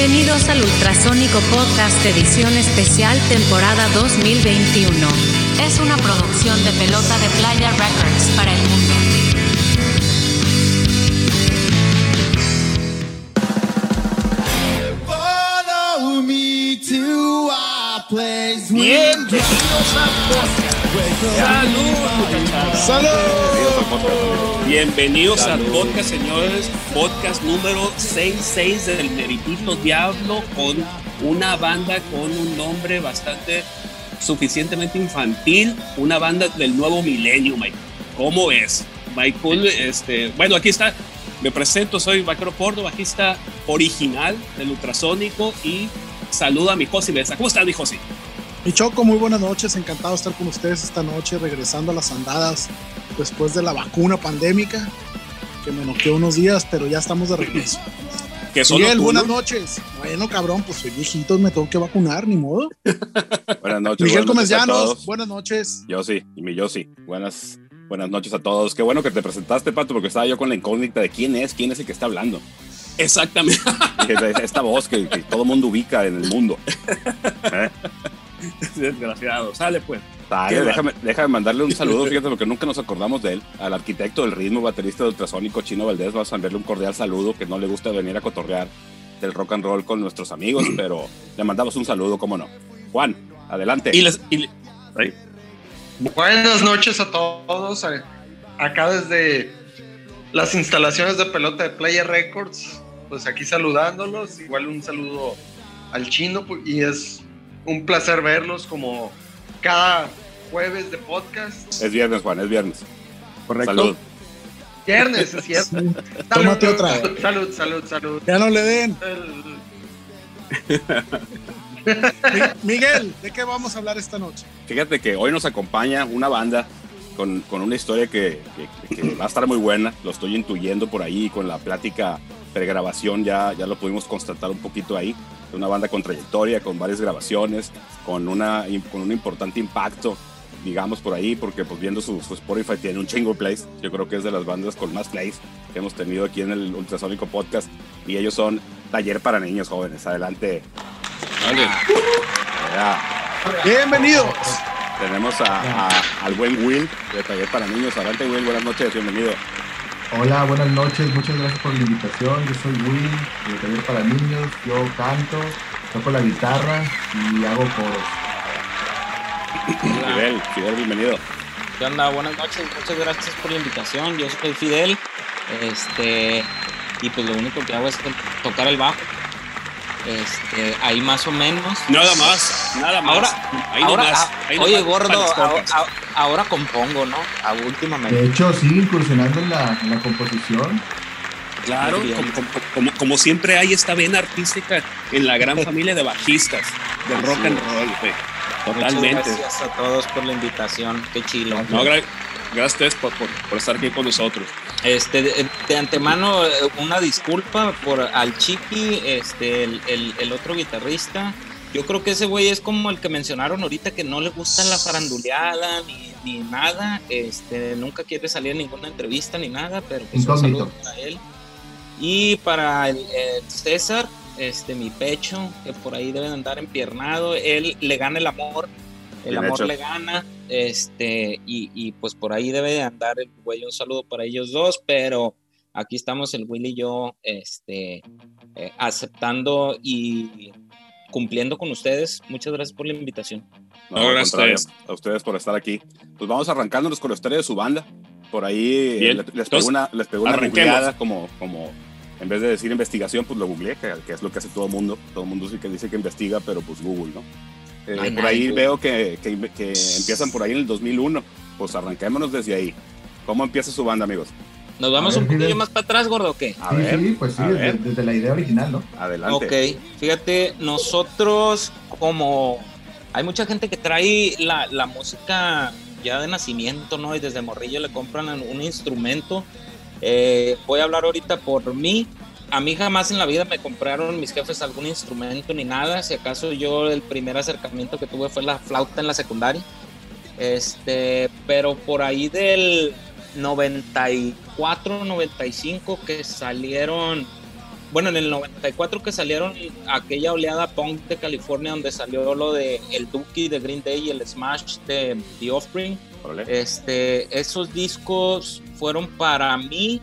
Bienvenidos al Ultrasónico Podcast Edición Especial Temporada 2021. Es una producción de Pelota de Playa Records para el mundo. Follow me to a place Bienvenidos al podcast. Salud. ¡Salud! Bienvenidos al podcast, señores. Podcast número 66 del Meritito Diablo con una banda con un nombre bastante suficientemente infantil, una banda del nuevo milenio, Mike. ¿Cómo es? Michael, este, bueno, aquí está. Me presento, soy Vaquero Porto, bajista original del Ultrasónico y saludo a mi Josi Mesa. ¿Cómo estás, mi Josi? Mi Choco, muy buenas noches. Encantado de estar con ustedes esta noche, regresando a las andadas después de la vacuna pandémica, que me noqueó unos días, pero ya estamos de regreso. Que Miguel, buenas ¿no? noches. Bueno, cabrón, pues soy viejito, me tengo que vacunar, ni modo. Buenas noches. Miguel buenas Gómez noches a Llanos, todos. buenas noches. Yo sí, y mi yo sí. Buenas, buenas noches a todos. Qué bueno que te presentaste, Pato, porque estaba yo con la incógnita de quién es, quién es el que está hablando. Exactamente. Esta voz que, que todo mundo ubica en el mundo. ¿Eh? Desgraciado. Sale, pues. Dale, déjame, déjame mandarle un saludo, fíjate, porque nunca nos acordamos de él. Al arquitecto del ritmo, baterista de ultrasónico Chino Valdés, vamos a enviarle un cordial saludo, que no le gusta venir a cotorrear del rock and roll con nuestros amigos, pero le mandamos un saludo, cómo no. Juan, adelante. Y les, y le- Ay, Buenas noches a todos. Acá desde las instalaciones de pelota de Playa Records, pues aquí saludándolos. Igual un saludo al chino pu- y es un placer verlos como cada jueves de podcast. Es viernes, Juan, es viernes. Correcto. Salud. Viernes, es cierto. Tómate Salud, otra. Salud, salud, salud. Ya no le den. El- Mi- Miguel, ¿de qué vamos a hablar esta noche? Fíjate que hoy nos acompaña una banda con, con una historia que, que- que va a estar muy buena. Lo estoy intuyendo por ahí con la plática pregrabación, ya, ya lo pudimos constatar un poquito ahí. Es una banda con trayectoria, con varias grabaciones, con, una, con un importante impacto, digamos por ahí, porque pues viendo su, su Spotify tiene un chingo de plays. Yo creo que es de las bandas con más plays que hemos tenido aquí en el Ultrasónico Podcast. Y ellos son Taller para Niños Jóvenes. Adelante. vale. Bienvenidos. Tenemos a, a- al buen Will de Taller para Niños. Adelante, Will. Buenas noches. Bienvenido. Hola, buenas noches, muchas gracias por la invitación. Yo soy Will, de Taller para Niños, yo canto, toco la guitarra y hago coros. Fidel, Fidel, bienvenido. ¿Qué onda? Buenas noches, muchas gracias por la invitación. Yo soy Fidel. Este, y pues lo único que hago es tocar el bajo. Este, ahí más o menos. Nada más, nada más. Ahora, Ahí ahora, nomás, ah, ahí oye, nomás gordo, ahora, compongo, ¿no? Ah, De últimamente. hecho, sigue incursionando en la, en la composición. Claro, como, como- siempre hay esta vena artística en la gran familia de bajistas de Así rock and roll, güey. Muchas Totalmente. gracias a todos por la invitación. Qué chilo. No, gra- gracias a ustedes por, por- por estar aquí con nosotros. Este, de, de antemano, eh, una disculpa por al Chiqui, este, el, el- el otro guitarrista. Yo creo que ese güey es como el que mencionaron ahorita que no le gusta la faranduleada ni, ni nada. Este, nunca quiere salir en ninguna entrevista ni nada, pero pues un saludo para él. Y para el, el César, este, mi pecho, que por ahí debe de andar empiernado, él le gana el amor, el Bien amor hecho. le gana, este, y, y pues por ahí debe de andar el güey, un saludo para ellos dos, pero aquí estamos el Will y yo, este, eh, aceptando y cumpliendo con ustedes. Muchas gracias por la invitación. No, No, gracias a ustedes. por estar aquí. Pues vamos arrancándonos con la historia de su banda. Por ahí eh, Bien. le- les pegó una, les pegó una como, como, en vez de decir investigación, pues lo googleé, que, que es lo que hace todo el mundo. Todo el mundo sí que dice que investiga, pero pues Google, ¿no? Eh, por ahí veo que, que, que empiezan por ahí en el 2001. Pues arranquémonos desde ahí. ¿Cómo empieza su banda, amigos? ¿Nos vamos ver, un poquillo Fidel. más para atrás, gordo, o qué? A sí, ver, sí, pues sí, desde la idea original, ¿no? adelante. Ok, fíjate, nosotros como hay mucha gente que trae la, la música ya de nacimiento, ¿no? Y desde morrillo le compran un instrumento. Eh, voy a hablar ahorita por mí. A mí jamás en la vida me compraron mis jefes algún instrumento ni nada. Si acaso yo el primer acercamiento que tuve fue la flauta en la secundaria. Este, pero por ahí del 94, 95 que salieron bueno, en el 94 que salieron aquella oleada punk de California donde salió lo de el Dookie de Green Day y el Smash de The Offspring. Este, esos discos fueron para mí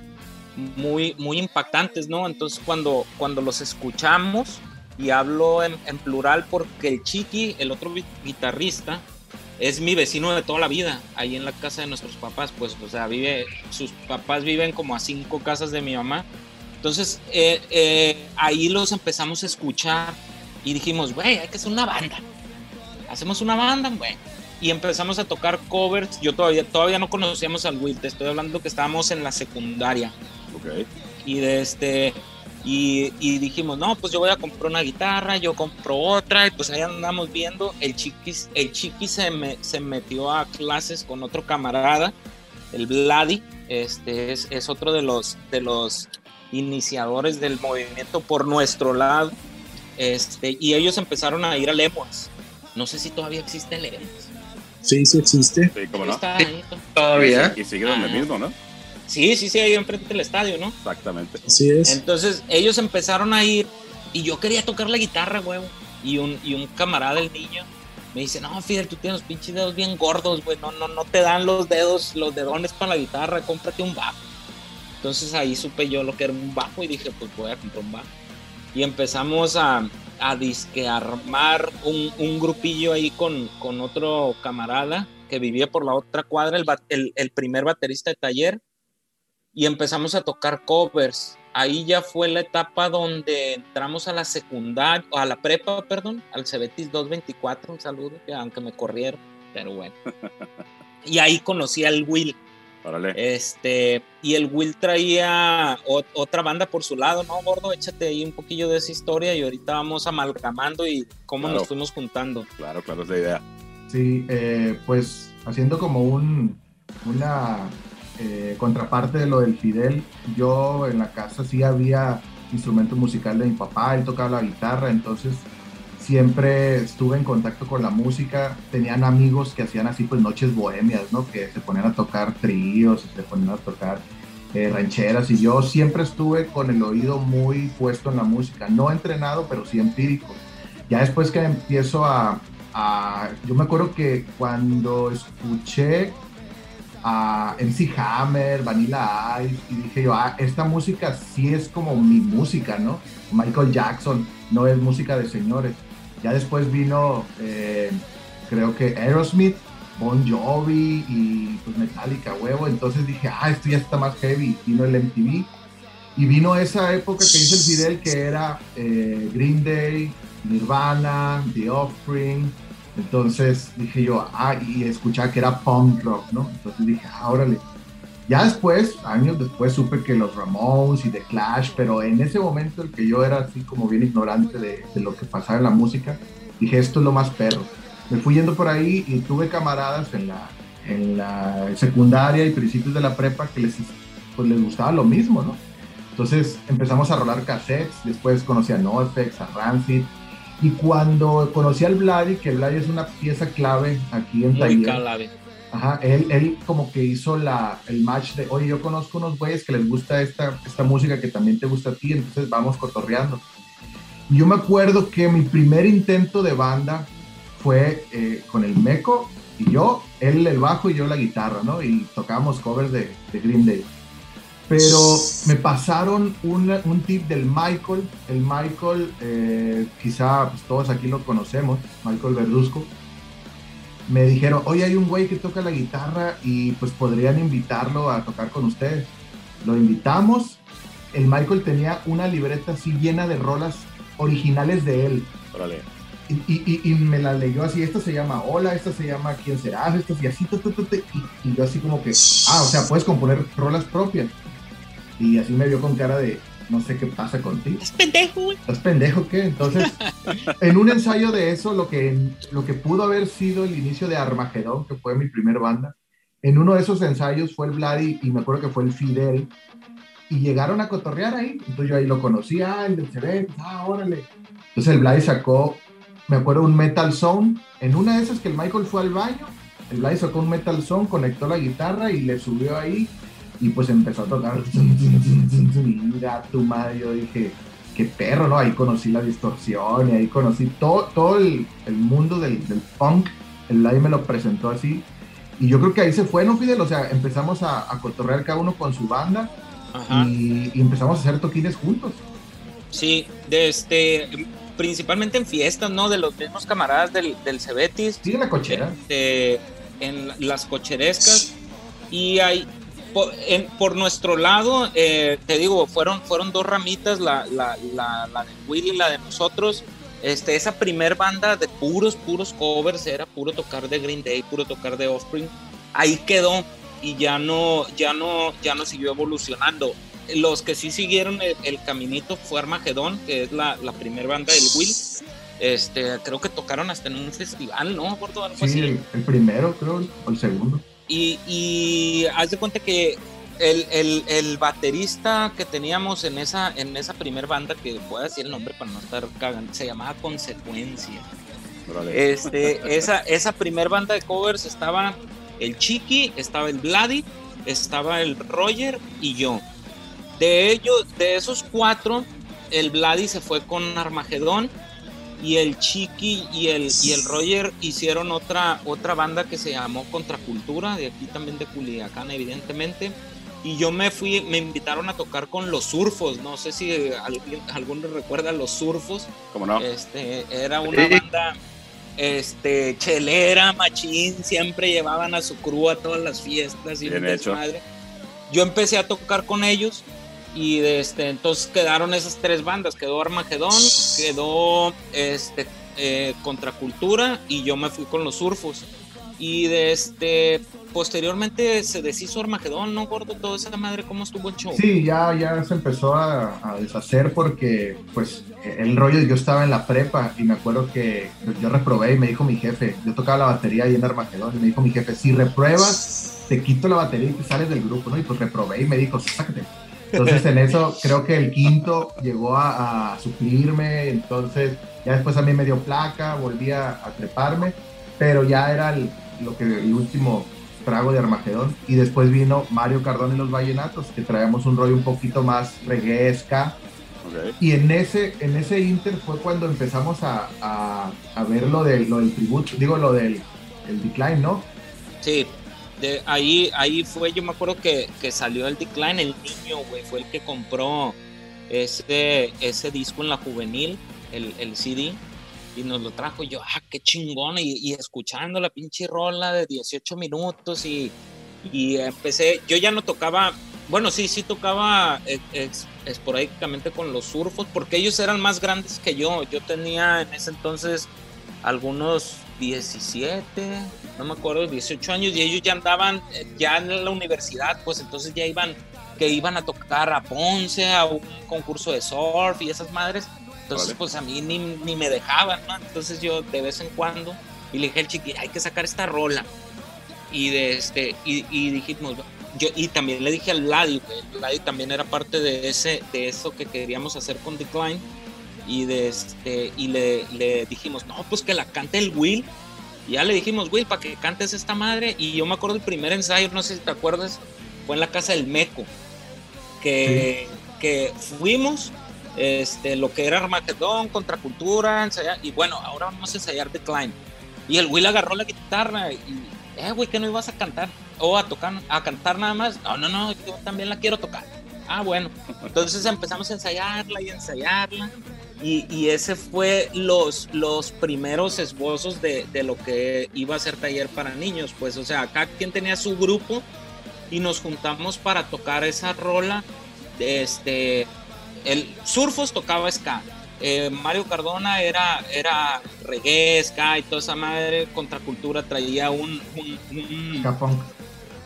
muy, muy impactantes, ¿no? Entonces cuando, cuando los escuchamos, y hablo en, en plural porque el Chiqui, el otro guitarrista, es mi vecino de toda la vida, ahí en la casa de nuestros papás, pues, o sea, vive, sus papás viven como a cinco casas de mi mamá. Entonces, eh, eh, ahí los empezamos a escuchar y dijimos, güey, hay que hacer una banda. Hacemos una banda, güey. Y empezamos a tocar covers. Yo todavía, todavía no conocíamos al Will, te estoy hablando que estábamos en la secundaria. Ok. Y de este, y, dijimos, no, pues yo voy a comprar una guitarra, yo compro otra, y pues ahí andamos viendo. El chiquis, el chiquis se, me, se metió a clases con otro camarada, el Vladi, este es, es, otro de los, de los iniciadores del movimiento por nuestro lado. Este, y ellos empezaron a ir a Lemuas. No sé si todavía existe Lemuas. Sí, sí existe. Sí, ¿cómo no? todavía. Y sigue donde ah. mismo, ¿no? Sí, sí, sí, ahí enfrente del estadio, ¿no? Exactamente. Así es. Entonces ellos empezaron a ir y yo quería tocar la guitarra, güey. Y un, y un camarada del niño me dice, no, Fidel, tú tienes los pinches dedos bien gordos, güey. No, no, no te dan los dedos, los dedones para la guitarra, cómprate un bajo. Entonces ahí supe yo lo que era un bajo y dije, pues voy a comprar un bajo. Y empezamos a, a disque armar un, un, grupillo ahí con, con otro camarada que vivía por la otra cuadra, el, el, el primer baterista de taller y empezamos a tocar covers. Ahí ya fue la etapa donde entramos a la secundaria, a la prepa, perdón, al Cebetis 224, un saludo, aunque me corrieron, pero bueno. y ahí conocí al Will. Este, y el Will traía otra banda por su lado, ¿no, gordo? Échate ahí un poquillo de esa historia y ahorita vamos amalgamando y cómo nos fuimos juntando. Claro, claro, es la idea. Sí, eh, pues haciendo como un, una eh, contraparte de lo del Fidel, yo en la casa sí había instrumento musical de mi papá, él tocaba la guitarra, entonces siempre estuve en contacto con la música, tenían amigos que hacían así pues noches bohemias, ¿no? Que se ponían a tocar tríos, se ponían a tocar eh, rancheras y yo siempre estuve con el oído muy puesto en la música, no entrenado, pero sí empírico. Ya después que empiezo a, a yo me acuerdo que cuando escuché a MC Hammer, Vanilla Ice, y dije yo, ah, esta música sí es como mi música, ¿no? Michael Jackson no es música de señores. Ya después vino, eh, creo que Aerosmith, Bon Jovi y pues Metallica, huevo. Entonces dije, ah, esto ya está más heavy. Vino el MTV. Y vino esa época que hizo el Fidel, que era eh, Green Day, Nirvana, The Offspring, entonces dije yo, ah, y escuchaba que era punk rock, ¿no? Entonces dije, ah, órale. Ya después, años después, supe que los Ramones y The Clash, pero en ese momento el que yo era así como bien ignorante de, lo que pasaba en la música, dije, esto es lo más perro. Me fui yendo por ahí y tuve camaradas en la, en la secundaria y principios de la prepa que les, pues, les gustaba lo mismo, ¿no? Entonces empezamos a rolar cassettes, después conocí a NoFX, a Rancid, y cuando conocí al Vladi, que Vladi es una pieza clave aquí en Muy. Ajá, él, él como que hizo la, el match de, oye, yo conozco unos güeyes que les gusta esta, esta música que también te gusta a ti, entonces vamos cotorreando. Yo me acuerdo que mi primer intento de banda fue eh, con el Meco y yo, él el bajo y yo la guitarra, ¿no? Y tocábamos covers de, de Green Day. Pero me pasaron un, un tip del Michael. El Michael, eh, quizá pues, todos aquí lo conocemos, Michael Verduzco. Me dijeron, oye, hay un güey que toca la guitarra y pues podrían invitarlo a tocar con ustedes. Lo invitamos. El Michael tenía una libreta así llena de rolas originales de él. Y, y, y, me la leyó así, esta se llama Hola, esta se llama ¿Quién serás? Esta y así, y, y yo así como que, ah, o sea, puedes componer rolas propias. Y así me vio con cara de, no sé qué pasa contigo. ¿Es pendejo? ¿Es pendejo qué? Entonces, en un ensayo de eso, lo que, lo que pudo haber sido el inicio de Armagedón, que fue mi primer banda, en uno de esos ensayos fue el Vladi y me acuerdo que fue el Fidel, y llegaron a cotorrear ahí. Entonces yo ahí lo conocí, ah, el del CD, ah, órale. Entonces el Vladi sacó, me acuerdo, un Metal Zone. En una de esas que el Michael fue al baño, el Vladi sacó un Metal Zone, conectó la guitarra y le subió ahí y pues empezó a tocar. Mira tu madre, yo dije, qué perro, ¿no? Ahí conocí la distorsión y ahí conocí todo, todo el, el mundo del, del punk. El live me lo presentó así. Y yo creo que ahí se fue, ¿no, Fidel? O sea, empezamos a, a cotorrear cada uno con su banda y, y, empezamos a hacer toquines juntos. Sí, de este, principalmente en fiestas, ¿no? De los mismos camaradas del, del Cebetis. Sí, en la cochera. De, en las cocherescas. Y hay, por, en, por nuestro lado, eh, te digo, fueron, fueron dos ramitas, la, la, la, la de Willy y la de nosotros. Este, esa primer banda de puros, puros covers, era puro tocar de Green Day, puro tocar de Offspring, ahí quedó y ya no, ya no, ya no siguió evolucionando. Los que sí siguieron el, el caminito fue Armagedón, que es la, la primera banda del Will. Este, creo que tocaron hasta en un festival, ¿no? Gordo, algo Sí, así. el, el primero, creo, o el segundo. Y, y haz de cuenta que el, el, el, baterista que teníamos en esa, en esa primer banda, que puedo decir el nombre para no estar cagando, se llamaba Consecuencia. Este, esa, esa primer banda de covers estaba el Chiqui, estaba el Vladi, estaba el Roger y yo. De ellos, de esos cuatro, el Vladi se fue con Armagedón y el Chiqui y el, y el Roger hicieron otra, otra banda que se llamó Contracultura, de aquí también de Culiacán, evidentemente. Y yo me fui, me invitaron a tocar con los surfos, no sé si alguien, alguno recuerda los surfos. ¿Cómo no? Este, era una banda este, chelera, machín, siempre llevaban a su crew a todas las fiestas y Bien hecho. desmadre. Yo empecé a tocar con ellos y de este, entonces quedaron esas tres bandas, quedó Armagedón, quedó este, eh, Contracultura y yo me fui con los surfos. Y de este, posteriormente se deshizo Armagedón, ¿no, gordo? Toda esa madre, ¿cómo estuvo el show? Sí, ya, ya se empezó a, deshacer porque, pues, el rollo, yo estaba en la prepa y me acuerdo que yo reprobé y me dijo mi jefe, yo tocaba la batería ahí en Armagedón y me dijo mi jefe, si repruebas, te quito la batería y te sales del grupo, ¿no? Y pues reprobé y me dijo, sácate. Entonces en eso creo que el quinto llegó a, a suplirme, entonces ya después a mí me dio placa, volví a, a treparme, pero ya era el, lo que el último trago de Armagedón y después vino Mario Cardón y los Vallenatos que traíamos un rollo un poquito más reggae, ska. Okay. y en ese en ese inter fue cuando empezamos a, a, a ver lo del, lo del tributo digo lo del el decline no sí de ahí ahí fue yo me acuerdo que, que salió el decline el niño güey fue el que compró ese ese disco en la juvenil el, el CD y nos lo trajo y yo, ah, qué chingón, y, y, escuchando la pinche rola de 18 minutos y, y empecé, yo ya no tocaba, bueno, sí, sí tocaba ex, esporádicamente con los surfos, porque ellos eran más grandes que yo, yo tenía en ese entonces algunos 17, no me acuerdo, 18 años, y ellos ya andaban ya en la universidad, pues entonces ya iban, que iban a tocar a Ponce, a un concurso de surf y esas madres, entonces, vale. pues a mí ni, ni, me dejaban, ¿no? Entonces yo de vez en cuando, y le dije al chiqui, hay que sacar esta rola. Y de este, y, y dijimos, yo, y también le dije al Vladi, el Vladi también era parte de ese, de eso que queríamos hacer con Decline. Y de este, y le, le dijimos, no, pues que la cante el Will. Y ya le dijimos, Will, para que cantes esta madre. Y yo me acuerdo el primer ensayo, no sé si te acuerdas, fue en la casa del Meco. Que, sí. que fuimos, este, lo que era Armagedón, Contracultura, ensayar, y bueno, ahora vamos a ensayar Decline. Y el Will agarró la guitarra y, eh, güey, que no ibas a cantar o a tocar, a cantar nada más. No, no, no, yo también la quiero tocar. Ah, bueno. Entonces empezamos a ensayarla y ensayarla. Y, ese fue los, los primeros esbozos de, de, lo que iba a ser taller para niños. Pues, o sea, cada quien tenía su grupo y nos juntamos para tocar esa rola. Este, el Surfos tocaba ska. Eh, Mario Cardona era, era reggae, ska y toda esa madre. Contracultura traía un. un, un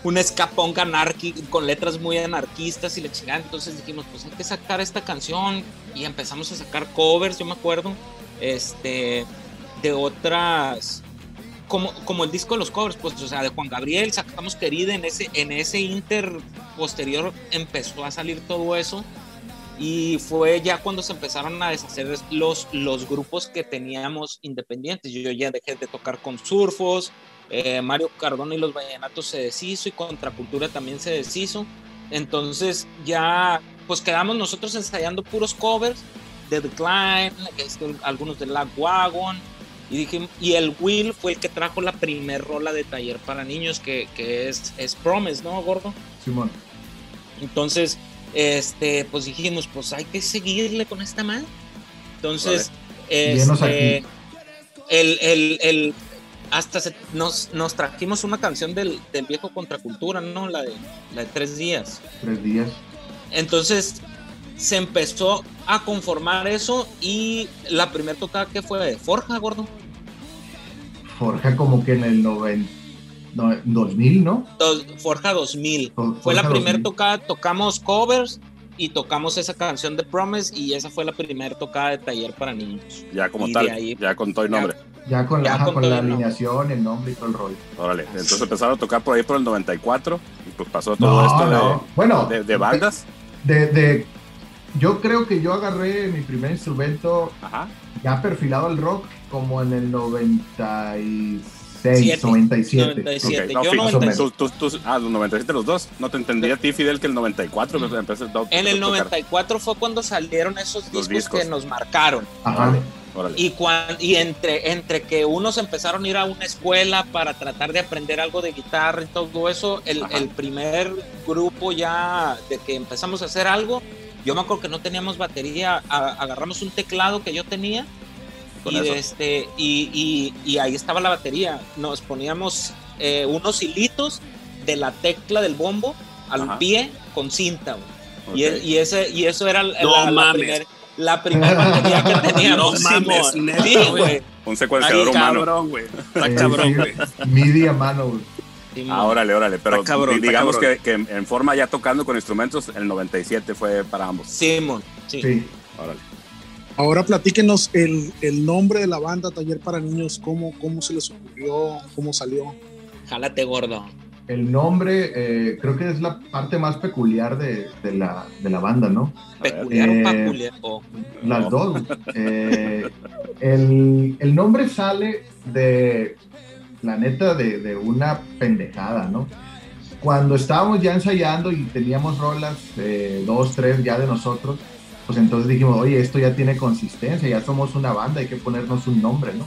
un escapón con letras muy anarquistas y chingaban. Entonces dijimos, pues hay que sacar esta canción y empezamos a sacar covers, yo me acuerdo, este, de otras, como, como el disco de los covers, pues, o sea, de Juan Gabriel, sacamos Querida en ese, en ese inter posterior empezó a salir todo eso y fue ya cuando se empezaron a deshacer los, los grupos que teníamos independientes. Yo ya dejé de tocar con Surfos, eh, Mario Cardona y los Vallenatos se deshizo y Contracultura también se deshizo. Entonces ya pues quedamos nosotros ensayando puros covers The Decline, este, algunos de Lag Wagon. Y, dije, y el Will fue el que trajo la primer rola de taller para niños, que, que es, es Promise, ¿no, gordo? Simón. Entonces, este, pues dijimos, pues hay que seguirle con esta man. Entonces, este, el, el, el, hasta se- nos, nos trajimos una canción del, del viejo Contracultura, ¿no? La de, la de tres días. Tres días. Entonces se empezó a conformar eso y la primera tocada que fue de Forja, gordo. Forja como que en el 90, no, 2000, ¿no? Dos- Forja 2000. For- Fue la Forja primera 2000. tocada, tocamos covers y tocamos esa canción de Promise y esa fue la primera tocada de taller para niños. Ya como Y tal, ahí- ya con todo el nombre. Ya con la, Ya ajá, con con la alineación, el nombre y todo el rollo. Órale. Entonces empezaron a tocar por ahí por el 94 y pues pasó todo No, esto de, no. Bueno, de, de bandas. De, de- yo creo que yo agarré mi primer instrumento Ajá. ya perfilado al rock como en el 96, Siete. 97. 97. Ok, no, Yo fíjate, 97. tú- tú- tú- ah, los 97 los dos. No te entendía a ti, Fidel, que el 94 pues, empecé a to- En el a tocar. 94 fue cuando salieron esos discos, discos. que nos marcaron. Ajá. Órale, órale. Y, cuan- y entre, entre que unos empezaron a ir a una escuela para tratar de aprender algo de guitarra y todo eso, el, primer grupo ya de que empezamos a hacer algo, yo me acuerdo que no teníamos batería, a- agarramos un teclado que yo tenía y, este, y, y- y ahí estaba la batería. Nos poníamos eh, unos hilitos de la tecla del bombo al Ajá. pie con cinta. Y, e- y ese, y eso era la, No la mames. primer- la primera batería que teníamos. No mames, neta, Sí, güey. Un secuenciador humano. cabrón, güey. Está cabrón, sí, güey. MIDI a mano, güey. Ah, órale, órale. Pero cabrón, digamos que, que en en forma ya tocando con instrumentos, el 97 fue para ambos. Simón. Sí. Sí. Órale. Ahora platíquenos el, el nombre de la banda Taller para Niños, cómo, cómo se les ocurrió, cómo salió. Jálate gordo. El nombre eh, creo que es la parte más peculiar de, de la, de la banda, ¿no? Peculiar Eh, o peculiar. o- Las No. dos. Eh, el, el nombre sale de, la neta, de, de una pendejada, ¿no? Cuando estábamos ya ensayando y teníamos rolas, eh, dos, tres ya de nosotros, pues entonces dijimos, oye, esto ya tiene consistencia, ya somos una banda, hay que ponernos un nombre, ¿no?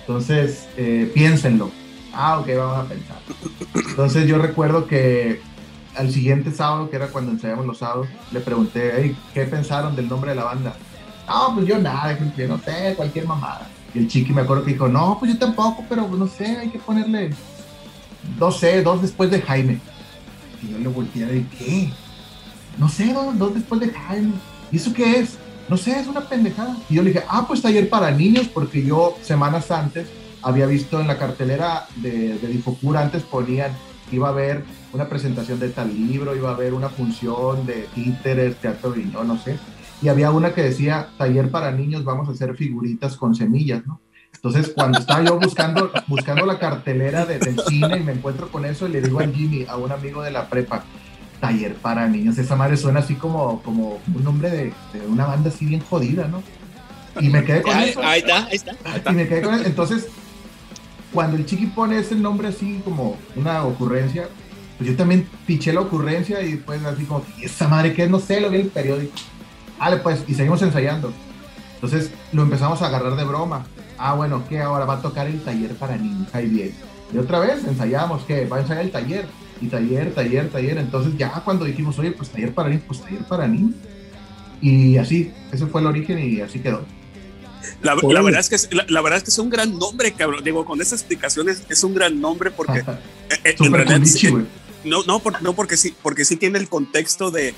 Entonces, eh, piénsenlo. Ah, ok, vamos a pensar. Entonces yo recuerdo que al siguiente sábado, que era cuando ensayamos los sábados, le pregunté, hey, ¿qué pensaron del nombre de la banda? No, pues yo nada, que no sé, cualquier mamada. Y el chiqui me acuerdo que dijo, no, pues yo tampoco, pero no sé, hay que ponerle, no sé, dos después de Jaime. Y yo le volteé de ¿qué? No sé, dos, dos después de Jaime. ¿Y eso qué es? No sé, es una pendejada. Y yo le dije, ah, pues taller para niños, porque yo semanas antes había visto en la cartelera de, de Difocura, antes ponían que iba a haber una presentación de tal libro, iba a haber una función de títeres, teatro guiñón, no sé. Y había una que decía, taller para niños, vamos a hacer figuritas con semillas, ¿no? Entonces, cuando estaba yo buscando, buscando la cartelera de- del cine y me encuentro con eso, y le digo a Jimmy, a un amigo de la prepa, taller para niños, esa madre suena así como, como un nombre de, de una banda así bien jodida, ¿no? Y me quedé con Ahí, eso. ahí está, ahí está. Y me quedé con eso. Entonces, cuando el chiqui pone ese nombre así como una ocurrencia, pues yo también piché la ocurrencia y después así como, ¿y esa madre qué es? No sé, lo vi en el periódico. Vale, pues, y seguimos ensayando. Entonces lo empezamos a agarrar de broma. Ah, bueno, ¿qué ahora va a tocar el taller para niños? Ahí bien. Y otra vez ensayamos, ¿qué? Va a ensayar el taller. Y taller, taller, taller. Entonces ya cuando dijimos, oye, pues taller para niños, pues taller para niños. Y así, ese fue el origen y así quedó. La, la verdad es que es, la, la verdad es que es un gran nombre, cabrón. Digo, con esas explicaciones es un gran nombre porque eh, eh, en realidad sí- no, no, por- no porque sí, porque sí tiene el contexto de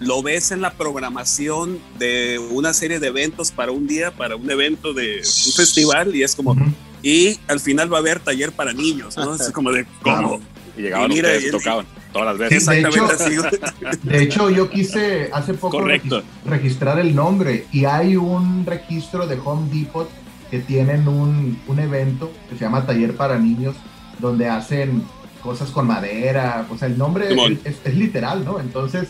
lo ves en la programación de una serie de eventos para un día, para un evento de un festival y es como Ujú. y al final va a haber taller para niños, ¿no? Es como de cómo. Y llegaban Y mira, ustedes y y- tocaban todas las veces. Sí, de hecho- así. De hecho, yo quise hace poco Correcto. registrar el nombre y hay un registro de Home Depot que tienen un, un evento que se llama Taller para Niños, donde hacen cosas con madera, o sea, el nombre es, es literal, ¿no? Entonces,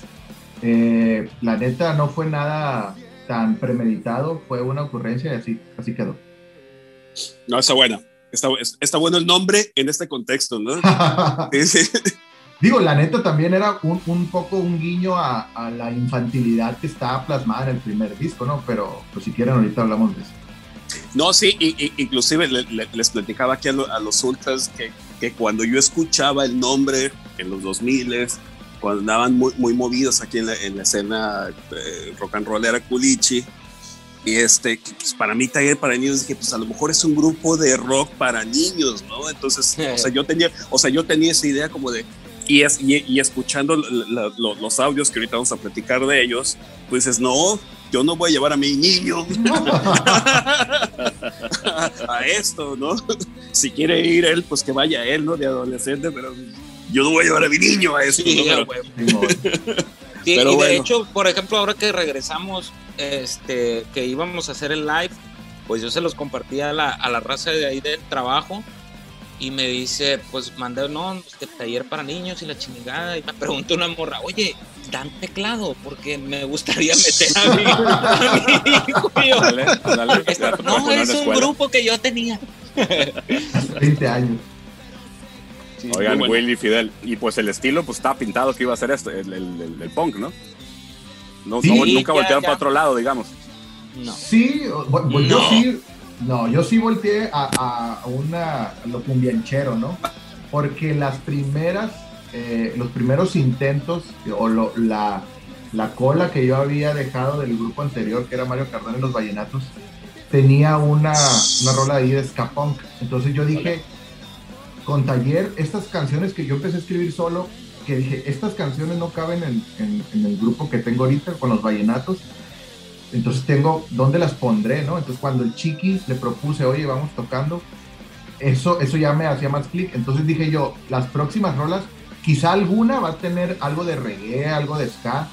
eh, la neta no fue nada tan premeditado, fue una ocurrencia y así, así quedó. No, está bueno. Está, está bueno el nombre en este contexto, ¿no? Sí, sí. Digo, la neta también era un, un poco un guiño a, a, la infantilidad que estaba plasmada en el primer disco, ¿no? Pero pues si quieren ahorita hablamos de eso. No, sí, y, y, inclusive le, le, les platicaba aquí a, lo, a, los ultras que, que cuando yo escuchaba el nombre en los 2000 cuando andaban muy, muy movidos aquí en la, en la escena eh, rock and roll era Culichi, y este, pues para mí taller para niños dije, pues a lo mejor es un grupo de rock para niños, ¿no? Entonces, o sea, yo tenía, o sea, yo tenía esa idea como de, y, es, y, y escuchando la, la, los audios que ahorita vamos a platicar de ellos, pues dices, no, yo no voy a llevar a mi niño a esto, ¿no? Si quiere ir él, pues que vaya él, ¿no? De adolescente, pero yo no voy a llevar a mi niño a esto. Sí, ¿no? pero, sí, pero y bueno. de hecho, por ejemplo, ahora que regresamos, este, que íbamos a hacer el live, pues yo se los compartí a la, a la raza de ahí del trabajo y me dice, pues mandé, no, que taller para niños y la chingada. Y me preguntó una morra, oye, dan teclado, porque me gustaría meter a mi, a mi hijo. Dale, dale, Esta, no, es un escuela. grupo que yo tenía. 20 años. Sí, Oigan, bueno. Will y Fidel, y pues el estilo, pues estaba pintado que iba a ser esto, el, el, el, el punk, ¿no? No, sí, no nunca ya, voltearon ya. para otro lado, digamos. No. Sí, bueno, no. yo sí, no, yo sí volteé a, a lo cumbianchero, ¿no? Porque las primeras, eh, los primeros intentos, o lo, la, la cola que yo había dejado del grupo anterior, que era Mario Cardán y los Vallenatos, tenía una, una rola ahí de ska punk. Entonces yo dije, con Taller, estas canciones que yo empecé a escribir solo, que dije, estas canciones no caben en, en, en el grupo que tengo ahorita con los Vallenatos, entonces tengo, ¿dónde las pondré? ¿no? Entonces cuando el chiqui le propuse, oye, vamos tocando, eso, eso ya me hacía más clic. Entonces dije yo, las próximas rolas, quizá alguna va a tener algo de reggae, algo de ska,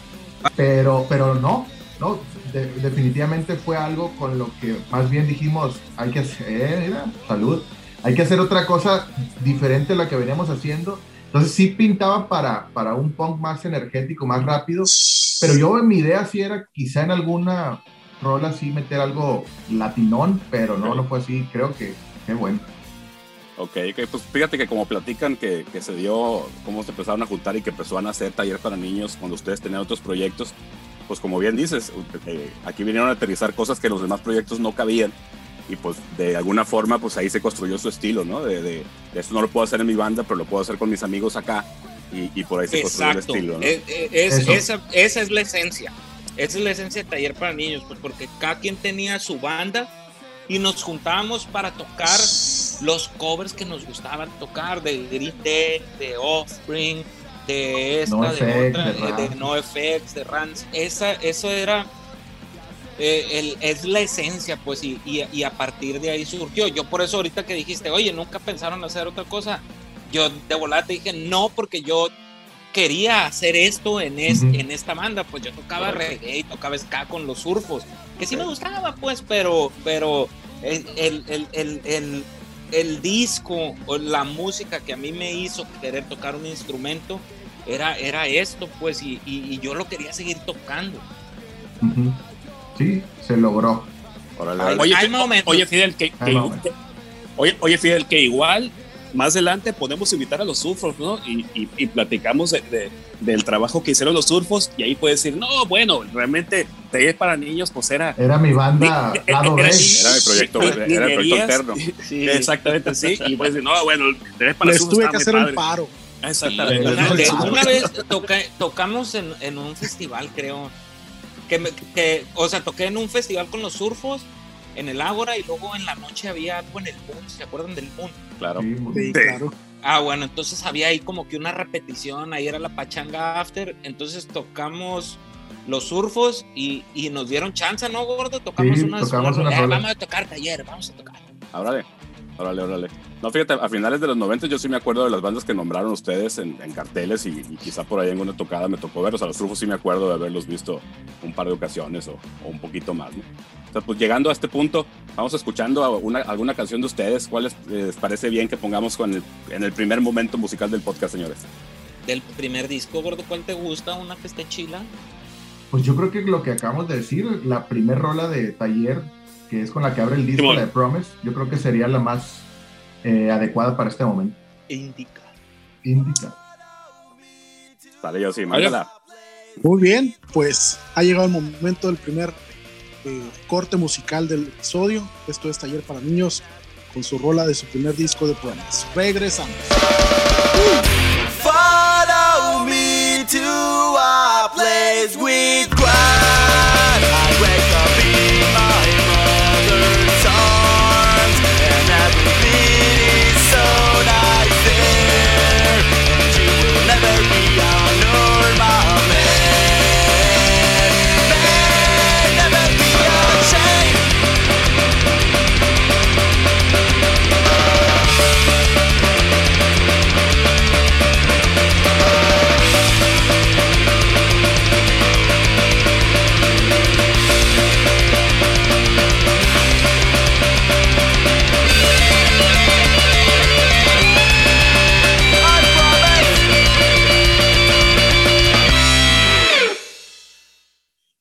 pero, pero no, no, de, definitivamente fue algo con lo que más bien dijimos, hay que hacer, mira, salud, hay que hacer otra cosa diferente a la que veníamos haciendo. Entonces sí pintaba para, para un punk más energético, más rápido, pero yo mi idea sí era quizá en alguna rola así meter algo latinón, pero no, no fue así, creo que qué bueno. Ok, ok, pues fíjate que como platican que, se dio, cómo se empezaron a juntar y que empezaron a hacer taller para niños cuando ustedes tenían otros proyectos, pues como bien dices, eh, aquí vinieron a aterrizar cosas que los demás proyectos no cabían y pues de alguna forma pues ahí se construyó su estilo, ¿no? De, de, de, esto no lo puedo hacer en mi banda, pero lo puedo hacer con mis amigos acá y, y por ahí se Exacto. construyó el estilo, ¿no? Es, es, esa, esa, es la esencia, esa es la esencia de Taller para Niños, pues porque cada quien tenía su banda y nos juntábamos para tocar los covers que nos gustaban tocar, de Green Day, de Offspring, de esta, no de effect, otra, de, de, No Effects, de Rans, esa, eso era eh, el, es la esencia, pues, y, y, y, a partir de ahí surgió. Yo por eso ahorita que dijiste, oye, nunca pensaron hacer otra cosa, yo de volada te dije, no, porque yo quería hacer esto en, es, uh -huh. en esta banda, pues yo tocaba reggae y tocaba ska con los surfos, que sí me gustaba, pues, pero, pero el, el, el, el, el disco o la música que a mí me hizo querer tocar un instrumento era, era esto, pues, y, y, y yo lo quería seguir tocando. Uh -huh sí, se logró. Oye, hay oye, Fidel, que, que, oye, oye, Fidel, que igual más adelante podemos invitar a los surfos, ¿no? Y, y, y platicamos de, de, del trabajo que hicieron los surfos y ahí puedes decir, no, bueno, realmente Taller para Niños, pues era... Era mi banda, era, lado era, era, mi proyecto, era, era el proyecto alterno. Sí. Exactamente, sí. Y puedes decir, no, bueno, Taller para Les tuve que hacer padre. un paro. Exactamente. Sí, una, una, vez toca, tocamos en, en un festival, creo, que, me, que, o sea, toqué en un festival con los surfos en el Ágora y luego en la noche había algo en el Moon, ¿se acuerdan del Moon? Claro. Sí, sí, claro. Ah, bueno, entonces había ahí como que una repetición, ahí era la pachanga after, entonces tocamos los surfos y, y nos dieron chance, ¿no, gordo? Tocamos sí, unas, tocamos una, eh, vamos a tocar taller, vamos a tocar. Órale, órale, órale. No, fíjate, a finales de los 90 yo sí me acuerdo de las bandas que nombraron ustedes en, en carteles y, y, quizá por ahí en una tocada me tocó verlos. A los trufos sí me acuerdo de haberlos visto un par de ocasiones o, o un poquito más. ¿no? O sea, pues llegando a este punto, vamos escuchando una, alguna canción de ustedes. ¿Cuál les, les parece bien que pongamos con el, en el primer momento musical del podcast, señores? Del primer disco, gordo, ¿cuál te gusta? ¿Una que esté chila? Pues yo creo que lo que acabamos de decir, la primer rola de Taller, que es con la que abre el disco, la de Promise, yo creo que sería la más eh, adecuada para este momento. Indica. Indica. Dale, yo sí, mándala. Muy bien, pues ha llegado el momento del primer eh, corte musical del episodio. Esto es Taller para Niños con su rola de su primer disco de poemas. Regresamos. Follow me to a place with quiet. I wake up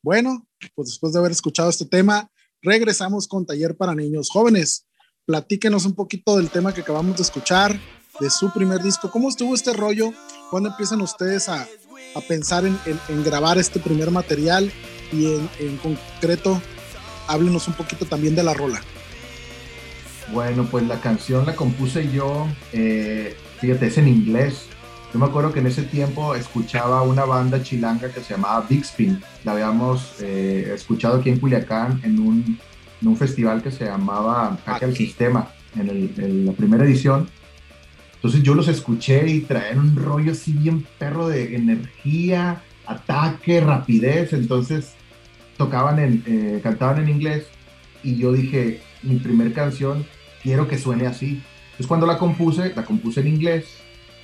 Bueno, pues después de haber escuchado este tema, regresamos con Taller para Niños Jóvenes. Platíquenos un poquito del tema que acabamos de escuchar, de su primer disco. ¿Cómo estuvo este rollo? ¿Cuándo empiezan ustedes a, a pensar en, en- grabar este primer material? Y en, en concreto, háblenos un poquito también de la rola. Bueno, pues la canción la compuse yo, eh, fíjate, es en inglés. Yo me acuerdo que en ese tiempo escuchaba una banda chilanga que se llamaba Big Spin. La habíamos eh, escuchado aquí en Culiacán en un, en un festival que se llamaba Hack al Aquí. Sistema, en, el- en la primera edición. Entonces yo los escuché y traían un rollo así bien perro de energía, ataque, rapidez. Entonces tocaban en, eh, cantaban en inglés y yo dije, mi primer canción quiero que suene así. Entonces cuando la compuse, la compuse en inglés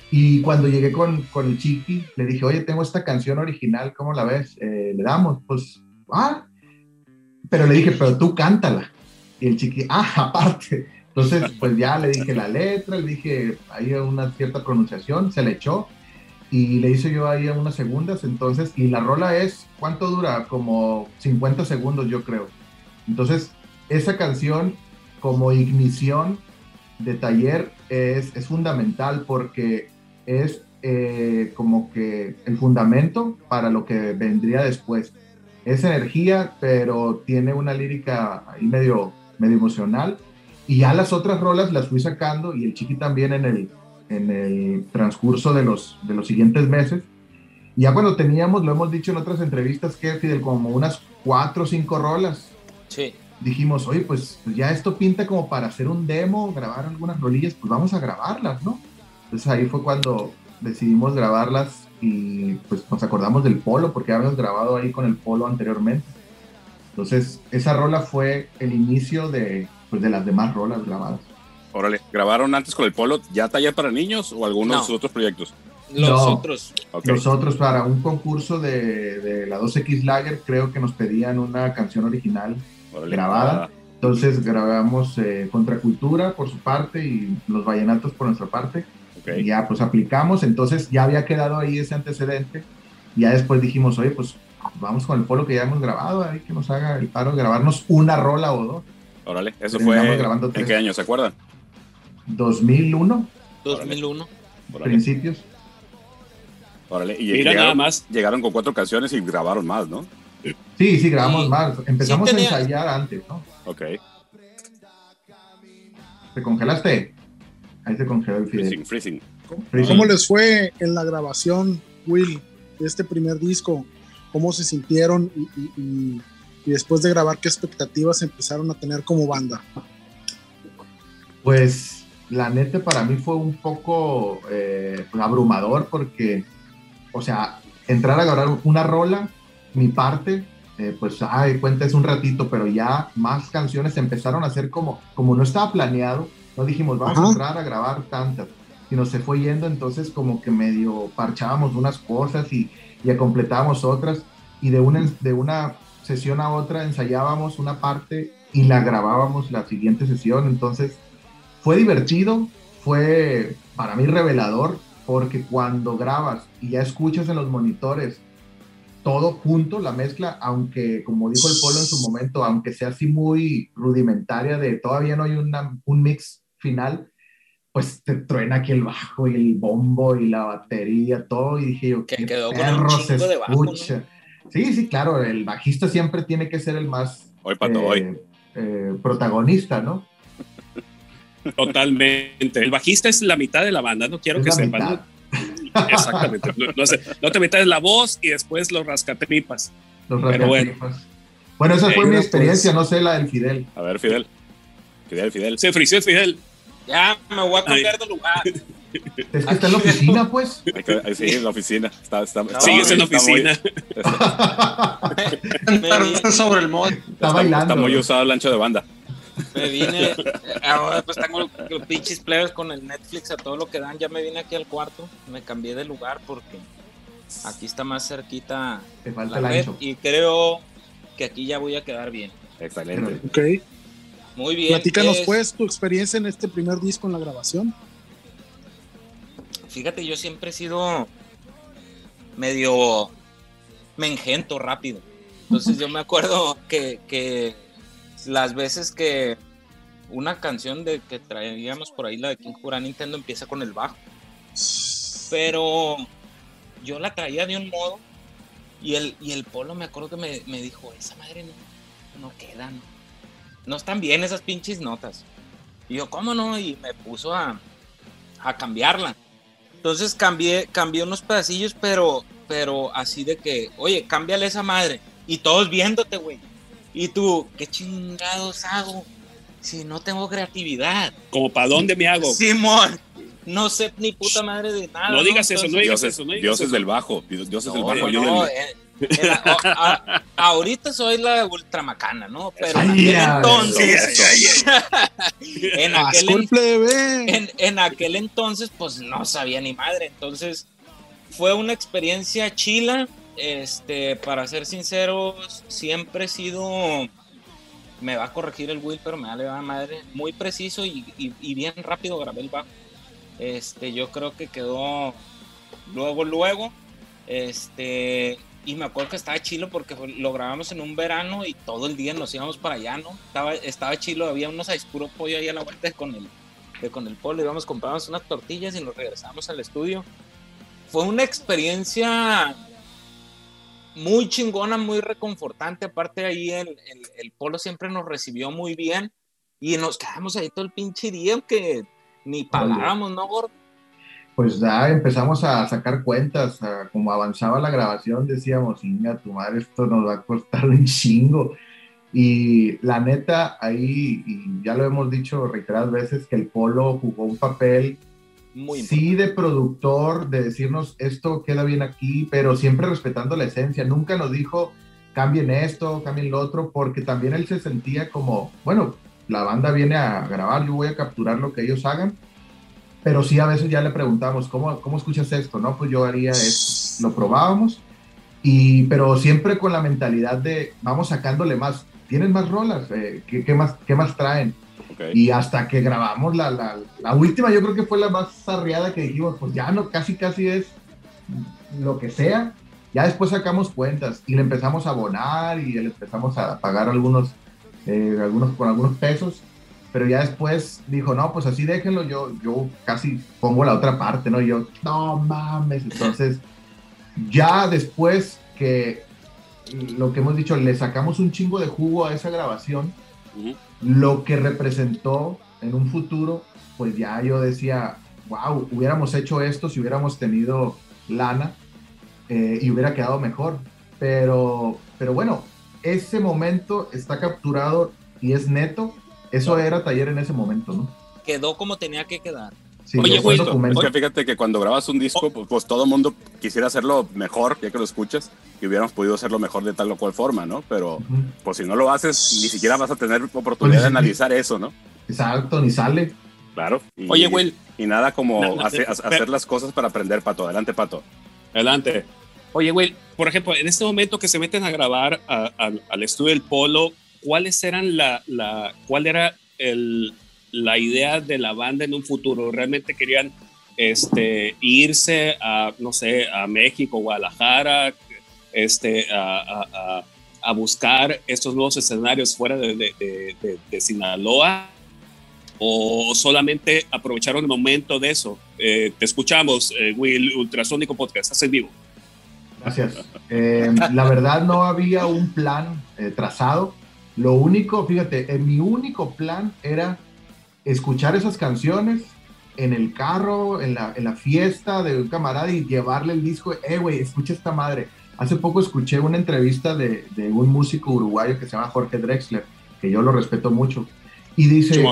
y cuando llegué con, con el chiqui, le dije, oye, tengo esta canción original, ¿cómo la ves? Eh, le damos, pues, ah, pero le dije, pero tú cántala. Y el chiqui, ah, aparte. Entonces, pues ya le dije la letra, le dije, hay una cierta pronunciación, se le echó y le hice yo ahí unas segundas, entonces, y la rola es, ¿cuánto dura? Como 50 segundos, yo creo. Entonces, esa canción como ignición de taller es, es fundamental porque es eh, como que el fundamento para lo que vendría después. Es energía, pero tiene una lírica ahí medio, medio emocional. Y ya las otras rolas las fui sacando y el chiqui también en el, en el transcurso de los, de los siguientes meses. Y ya cuando teníamos, lo hemos dicho en otras entrevistas, que Fidel, como unas cuatro o cinco rolas, Sí. dijimos, oye, pues, pues ya esto pinta como para hacer un demo, grabar algunas rolillas, pues vamos a grabarlas, ¿no? Entonces ahí fue cuando decidimos grabarlas y pues nos acordamos del polo, porque habíamos grabado ahí con el polo anteriormente. Entonces esa rola fue el inicio de, pues, de las demás rolas grabadas. Órale, ¿grabaron antes con el Polo ya taller para niños o algunos No. de sus otros proyectos? Los No. otros. Para un concurso de, de la 2X Lager creo que nos pedían una canción original Órale. grabada. Entonces grabamos eh, Contracultura por su parte y los vallenatos por nuestra parte. Y ya pues aplicamos, entonces ya había quedado ahí ese antecedente. Y ya después dijimos, oye, pues vamos con el polo que ya hemos grabado, ahí que nos haga el paro de grabarnos una rola o dos. Órale, eso fue. grabando ¿En qué año? ¿Se acuerdan? 2001, 2001. Órale. principios. Órale. Y Mira llegaron, nada más. llegaron con cuatro canciones y grabaron más, ¿no? Sí, sí, grabamos Sí. más. Empezamos Sí tenía- a ensayar antes, ¿no? Ok. ¿Te congelaste? Ahí se congeló el. Freezing. ¿Cómo les fue en la grabación, Will, de este primer disco? ¿Cómo se sintieron y, y- y- y después de grabar, qué expectativas empezaron a tener como banda? Pues la neta para mí fue un poco eh, abrumador porque, o sea, entrar a grabar una rola, mi parte, eh, pues, ay, cuenta es un ratito, pero ya más canciones empezaron a hacer como, como no estaba planeado, no dijimos, vamos Ajá. a entrar a grabar tantas, sino se fue yendo, entonces como que medio parchábamos unas cosas y, y completábamos otras, y de una, de una sesión a otra ensayábamos una parte y la grabábamos la siguiente sesión, entonces fue divertido, fue para mí revelador, porque cuando grabas y ya escuchas en los monitores todo junto, la mezcla, aunque como dijo el Polo en su momento, aunque sea así muy rudimentaria de todavía no hay una- un mix final, pues te truena aquí el bajo y el bombo y la batería, todo, y dije yo, Que qué quedó con un perro se chingo de bajo, ¿no? escucha. Sí, sí, claro, el bajista siempre tiene que ser el más Hoy, Pato, eh, hoy. eh, protagonista, ¿no? Totalmente. El bajista es la mitad de la banda, no quiero Es que sepan. mitad. ¿no? Exactamente. No, no sé, no te metas la voz y después los rascatripas. Los Pero bueno. rascatripas. Bueno, esa fue Eh, mi pues- experiencia, no sé la del Fidel. A ver, Fidel. Fidel, Fidel. Se frició Fidel. Ya, me voy a cambiar de lugar. Es que está en la oficina, pues. Sí, en la oficina. Está, está, está Sigues en la está muy- oficina. Sentarse sobre el mod. Está Está, bailando. está muy usado el ancho de banda. me vine. Ahora pues tengo los, los pinches players con el Netflix a todo lo que dan. Ya me vine aquí al cuarto. Me cambié de lugar porque aquí está más cerquita Te falta la el red ancho. y creo que aquí ya voy a quedar bien. Excelente. Ok. Muy bien. Platícanos es- pues tu experiencia en este primer disco en la grabación. Fíjate, yo siempre he sido medio mengento rápido. Entonces yo me acuerdo que, que las veces que una canción de que traíamos por ahí, la de King Jura Nintendo, empieza con el bajo. Pero yo la traía de un modo y el, y el polo me acuerdo que me, me dijo, esa madre no, no quedan. No están bien esas pinches notas. Y yo, ¿cómo no? Y me puso a, a cambiarla. Entonces cambié, cambié unos pedacillos, pero, pero así de que, oye, cámbiale esa madre. Y todos viéndote, güey. Y tú, ¿qué chingados hago? Si no tengo creatividad. Como para dónde me hago. Simón, no sé ni puta madre de nada. No digas eso, no digas Dioses, eso, no digas dioses eso. del bajo. Dioses del no, bajo. no, ayúdenme. no, eh, a- ahorita soy la ultramacana, ¿no? Pero en aquel ay, entonces, en aquel, en, en aquel entonces, pues no sabía ni madre. Entonces, fue una experiencia chila. Este, para ser sinceros, siempre he sido. Me va a corregir el Will, pero me vale la madre. Muy preciso y, y- y bien rápido grabé el bajo. Este, yo creo que quedó luego, luego. Este, y me acuerdo que estaba chilo porque lo grabamos en un verano y todo el día nos íbamos para allá, ¿no? Estaba, estaba chilo, había unos ice puro pollo ahí a la vuelta con el, de con el polo, íbamos, comprábamos unas tortillas y nos regresamos al estudio. Fue una experiencia muy chingona, muy reconfortante. Aparte, ahí el, el, el polo siempre nos recibió muy bien y nos quedamos ahí todo el pinche día, aunque ni pagábamos, ¿no, gordo? Pues ya empezamos a sacar cuentas, a- como avanzaba la grabación, decíamos, Inga, tu madre, esto nos va a costar un chingo. Y la neta, ahí, y ya lo hemos dicho reiteradas veces, que el Polo jugó un papel, Muy sí, de productor, de decirnos, esto queda bien aquí, pero siempre respetando la esencia. Nunca nos dijo, cambien esto, cambien lo otro, porque también él se sentía como, bueno, la banda viene a grabar, yo voy a capturar lo que ellos hagan, pero sí a veces ya le preguntamos, ¿cómo, cómo escuchas esto? No, pues yo haría esto. Lo probábamos, y, pero siempre con la mentalidad de, vamos sacándole más, tienen más rolas, Eh, ¿qué, qué más, ¿qué más traen? Y hasta que grabamos la, la, la última, yo creo que fue la más arreada que dijimos, pues ya no, casi casi es lo que sea. Ya después sacamos cuentas y le empezamos a abonar y le empezamos a pagar algunos, eh, algunos con algunos pesos. Pero ya después dijo, no, pues así déjenlo, yo, yo casi pongo la otra parte, ¿no? Y yo, no mames. Entonces, ya después que lo que hemos dicho, le sacamos un chingo de jugo a esa grabación, lo que representó en un futuro, pues ya yo decía, wow, hubiéramos hecho esto si hubiéramos tenido lana eh, y hubiera quedado mejor. Pero, pero bueno, ese momento está capturado y es neto. Eso era taller en ese momento, ¿no? quedó como tenía que quedar. Sí, Oye, güey. Es que fíjate que cuando grabas un disco, pues, pues todo el mundo quisiera hacerlo mejor, ya que lo escuchas, y hubiéramos podido hacerlo mejor de tal o cual forma, ¿no? Pero Ujú. pues si no lo haces, ni siquiera vas a tener oportunidad de Pues, sí. analizar eso, ¿no? Exacto, ni sale. Claro. Y, Oye, Will, Y nada como No, no, hacer, pero- hacer las cosas para aprender, Pato. Adelante, Pato. adelante. Oye, Will, por ejemplo, en este momento que se meten a grabar a- al- al estudio del Polo, ¿cuáles eran la, la cuál era el, la idea de la banda en un futuro? ¿Realmente querían este, irse a, no sé, a México, Guadalajara, este, a, a- a- a buscar estos nuevos escenarios fuera de, de- de- de- Sinaloa? o solamente aprovecharon el momento de eso? Eh, te escuchamos, eh, Will, Ultrasónico Podcast, estás en vivo. Gracias. Eh, la verdad no había un plan eh, trazado. Lo único, fíjate, mi único plan era escuchar esas canciones en el carro, en la, en la fiesta de un camarada y llevarle el disco. Eh, güey, escucha esta madre. Hace poco escuché una entrevista de, de un músico uruguayo que se llama Jorge Drexler, que yo lo respeto mucho. Y dice,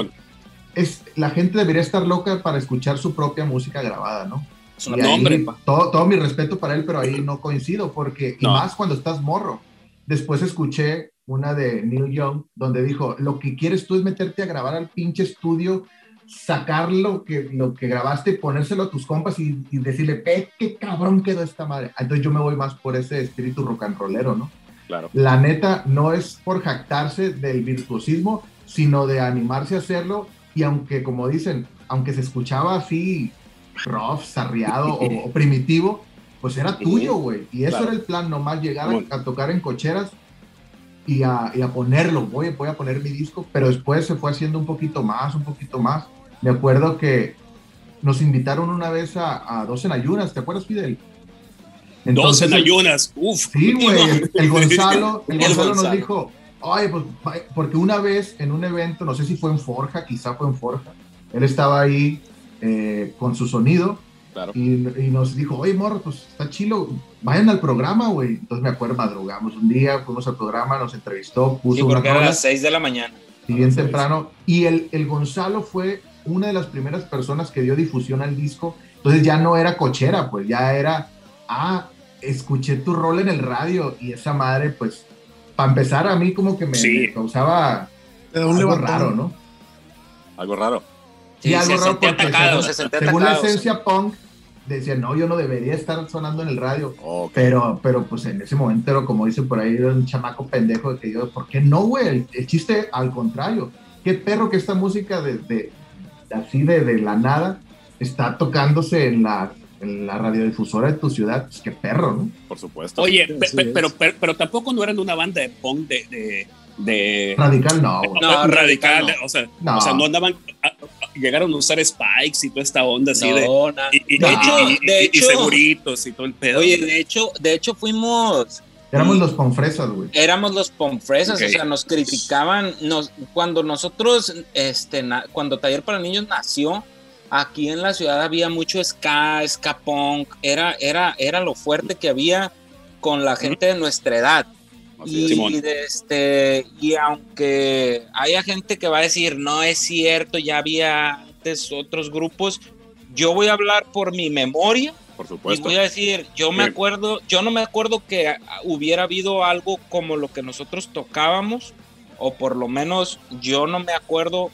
es, la gente debería estar loca para escuchar su propia música grabada, ¿no? Y ahí, todo, todo mi respeto para él, pero ahí no coincido, porque, y más cuando estás morro. Después escuché una de Neil Young, donde dijo, lo que quieres tú es meterte a grabar al pinche estudio, sacar lo que, lo que grabaste, ponérselo a tus compas y, y decirle, ve qué cabrón quedó esta madre. Entonces yo me voy más por ese espíritu rock and rollero, ¿no? Claro. La neta no es por jactarse del virtuosismo, sino de animarse a hacerlo. Y aunque, como dicen, aunque se escuchaba así rough, sarriado o, o primitivo, pues era tuyo, güey. Y eso Claro. era el plan, nomás llegar a tocar en cocheras y a, y a ponerlo. Voy, voy a poner mi disco, pero después se fue haciendo un poquito más, un poquito más. Me acuerdo que nos invitaron una vez a, a Dos en Ayunas, ¿te acuerdas, Fidel? dos Entonces, en ayunas, uf. Sí, güey, el, el Gonzalo, el El Gonzalo nos dijo, ay, pues, porque una vez en un evento, no sé si fue en Forja, quizá fue en Forja, él estaba ahí eh, con su sonido Claro. y, y nos dijo, oye, morro, pues está chilo, vayan al programa, güey. Entonces me acuerdo, madrugamos un día, fuimos al programa, nos entrevistó, puso Sí, una porque era a las 6 de la mañana. y bien temprano, y el, el Gonzalo fue una de las primeras personas que dio difusión al disco, entonces ya no era cochera, pues ya era, ah, escuché tu rol en el radio, y esa madre, pues, para empezar a mí como que me, Sí. me causaba algo levantón. raro, ¿no? Algo raro. Sí, Y algo se raro sentía porque atacado, según- se sentía Según la esencia punk, decía, no, yo no debería estar sonando en el radio, pero, pero pues en ese momento, era, como dicen por ahí, un chamaco pendejo de que yo, ¿por qué no, güey? El, el chiste al contrario. Qué perro que esta música de, de- así de, de la nada está tocándose en la, en la radiodifusora de tu ciudad. Pues qué perro, ¿no? Por supuesto. Oye, pe- pe- pero, pero, pero tampoco no eran una banda de punk de, de, de- Radical no. No, radical, no. O, sea, No. o sea, no andaban, a- a- llegaron a usar spikes y toda esta onda así de, y, y- de hecho, seguritos y todo el pedo. oye, de hecho, de hecho fuimos, Éramos los ponfresas, güey. éramos los pomfresas, Ok. o sea, nos criticaban, nos, cuando nosotros, este, na- cuando Taller para Niños nació, aquí en la ciudad había mucho ska, ska punk, era, era, era lo fuerte que había con la gente de nuestra edad. Y. Simón. este, y aunque haya gente que va a decir, no es cierto, ya había antes otros grupos, yo voy a hablar por mi memoria Por y supuesto. voy a decir, yo me Bien. acuerdo, yo no me acuerdo que hubiera habido algo como lo que nosotros tocábamos, o por lo menos yo no me acuerdo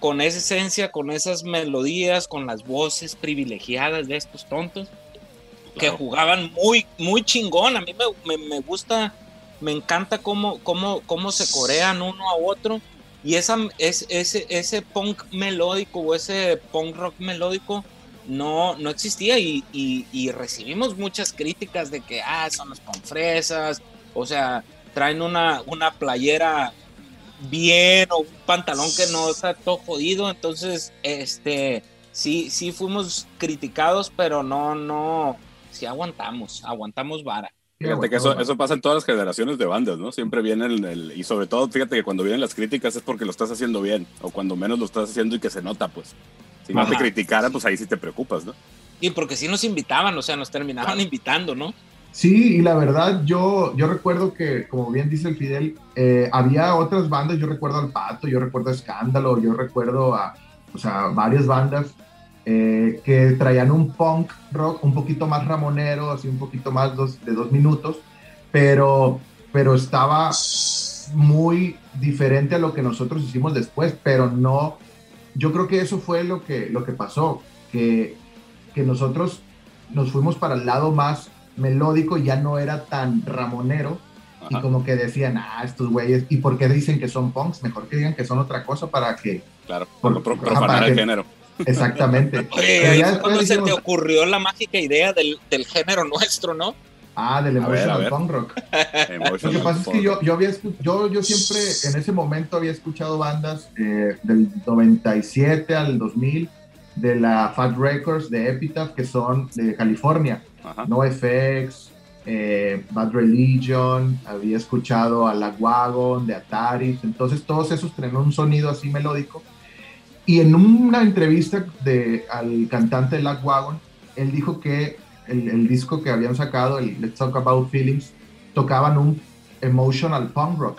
con esa esencia, con esas melodías, con las voces privilegiadas de estos tontos que Claro. jugaban muy, muy chingón. A mí me, me- me gusta, me encanta cómo, cómo, cómo se corean uno a otro. Y esa, es, ese, ese punk melódico o ese punk rock melódico no, no existía y, y- y recibimos muchas críticas de que, ah, son los punk fresas, o sea, traen una, una playera bien o un pantalón que no está todo jodido, entonces, este, sí, sí fuimos criticados, pero no, no, sí aguantamos, aguantamos vara. Fíjate que eso, eso pasa en todas las generaciones de bandas, ¿no? Siempre viene el, el- Y sobre todo, fíjate que cuando vienen las críticas es porque lo estás haciendo bien, o cuando menos lo estás haciendo y que se nota, pues. Si no te Ajá. criticaran, pues ahí sí te preocupas, ¿no? Y porque sí nos invitaban, o sea, nos terminaban invitando, ¿no? Sí, y la verdad, yo, yo recuerdo que, como bien dice el Fidel, eh, había otras bandas, yo recuerdo al Pato, yo recuerdo a Escándalo, yo recuerdo a, o sea, varias bandas eh, que traían un punk rock un poquito más ramonero, así un poquito más dos- de dos minutos, pero, pero estaba muy diferente a lo que nosotros hicimos después, pero no, yo creo que eso fue lo que, lo que pasó, que, que nosotros nos fuimos para el lado más melódico, ya no era tan ramonero, y como que decían, ah, estos güeyes, ¿y por qué dicen que son punks? Mejor que digan que son otra cosa para que, Claro, Por- por, para el que- género. Exactamente. Oye, ya cuando se te ocurrió la mágica idea del, del género nuestro, ¿no? Ah, del Emotional. Punk Rock. Lo que pasa es que yo, yo, había yo, yo siempre, en ese momento había escuchado bandas eh, del 97 al 2000 de la Fat Records de Epitaph, que son de California. Ajá. NoFX, eh, Bad Religion, había escuchado a La Wagon de Atari. Entonces todos esos tenían un sonido así melódico. Y en una entrevista de, al cantante de La Wagon, él dijo que el, el disco que habían sacado, el Let's Talk About Feelings, tocaban un emotional punk rock,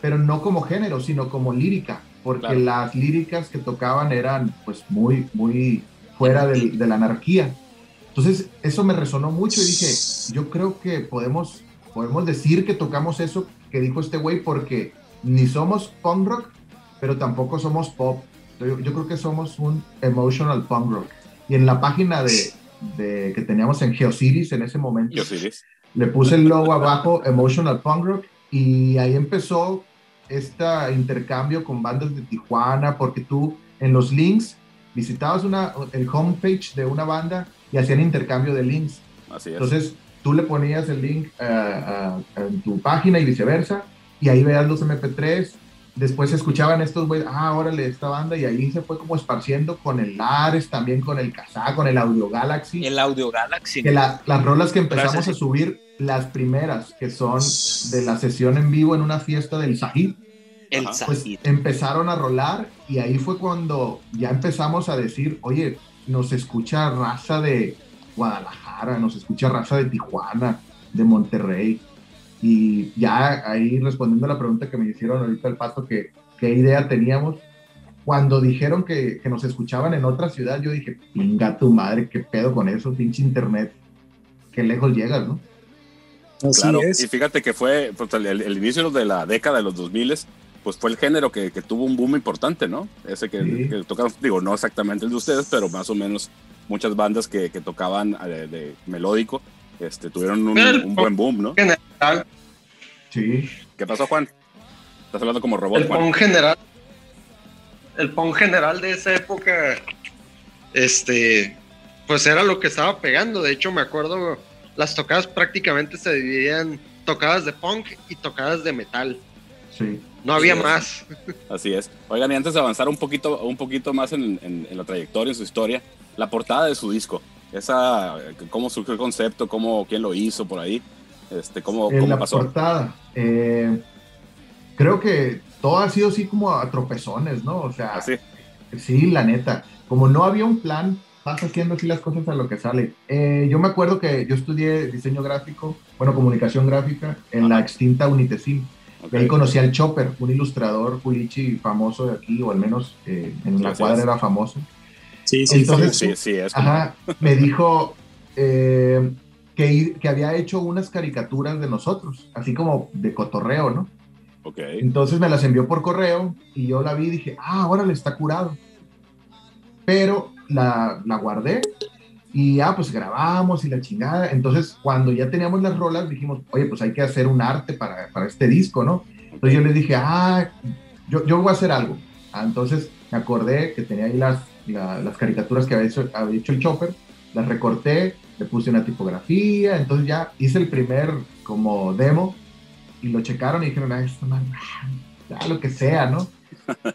pero no como género, sino como lírica, porque Claro. las líricas que tocaban eran pues muy, muy fuera del- de la anarquía. Entonces eso me resonó mucho y dije, yo creo que podemos, podemos decir que tocamos eso que dijo este güey porque ni somos punk rock, pero tampoco somos pop. Yo, yo creo que somos un emotional punk rock. Y en la página de, de- que teníamos en GeoCities en ese momento, sí. le puse el logo abajo, Emotional Punk Rock, y ahí empezó este intercambio con bandas de Tijuana, porque tú en los links visitabas una, el homepage de una banda y hacían intercambio de links. Así es. Entonces tú le ponías el link a- en tu página y viceversa, y ahí veías los MP3. Después escuchaban estos güeyes, ah, órale, esta banda, y ahí se fue como esparciendo con el Ares, también con el Kazaa, con el Audio Galaxy El Audio Galaxy. que la- las rolas que empezamos Gracias. a subir, las primeras, que son de la sesión en vivo en una fiesta del Sahid, el Ajá. pues Sahid. empezaron a rolar y ahí fue cuando ya empezamos a decir, oye, nos escucha raza de Guadalajara, nos escucha raza de Tijuana, de Monterrey. Y ya ahí respondiendo a la pregunta que me hicieron ahorita el pato, que qué idea teníamos, cuando dijeron que, que nos escuchaban en otra ciudad, yo dije, pinga tu madre, qué pedo con eso, pinche internet, qué lejos llegas, ¿no? Así Claro, es. y fíjate que fue pues, el, el inicio de la década de los 2000 pues fue el género que, que tuvo un boom importante, ¿no? Ese que, Sí. que tocaron, digo, no exactamente el de ustedes, pero más o menos muchas bandas que, que tocaban eh, de, melódico este, tuvieron un, buen boom, ¿no? general, Sí, ¿Qué pasó, Juan? Estás hablando como robot, el Juan. punk general, el punk general de esa época, este, pues era lo que estaba pegando. De hecho, me acuerdo, las tocadas prácticamente se dividían tocadas de punk y tocadas de metal. sí. No había Sí, más. Así es. Oigan, y antes de avanzar un poquito, un poquito más en, en- en la trayectoria, en su historia, la portada de su disco, esa, cómo surgió el concepto, cómo, quién lo hizo por ahí, este, cómo, en cómo la pasó. portada. eh, creo que todo ha sido así como a tropezones, ¿no? O sea, Así. sí, la neta. Como no había un plan, vas haciendo así las cosas a lo que sale. Eh, yo me acuerdo que yo estudié diseño gráfico, bueno, comunicación gráfica en la extinta Unitesim. Ahí conocí al Chopper, un ilustrador culichi famoso de aquí, o al menos eh, en la cuadra era famoso. Sí, sí, Entonces. Sí, sí, es como- Ajá, me dijo eh, que, que había hecho unas caricaturas de nosotros, así como de cotorreo, ¿no? Ok. Entonces me las envió por correo y yo la vi y dije, ah, órale, está curado. Pero la, la guardé y ah, pues grabamos y la chingada. Entonces, cuando ya teníamos las rolas, dijimos, oye, pues hay que hacer un arte para, para este disco, ¿no? Entonces yo les dije, ah, yo, yo voy a hacer algo. Ah, entonces me acordé que tenía ahí las, la- las caricaturas que había hecho, había hecho el Chopper, las recorté, le puse una tipografía, entonces ya hice el primer como demo y lo checaron y dijeron, ah, esto man, ya lo que sea, ¿no?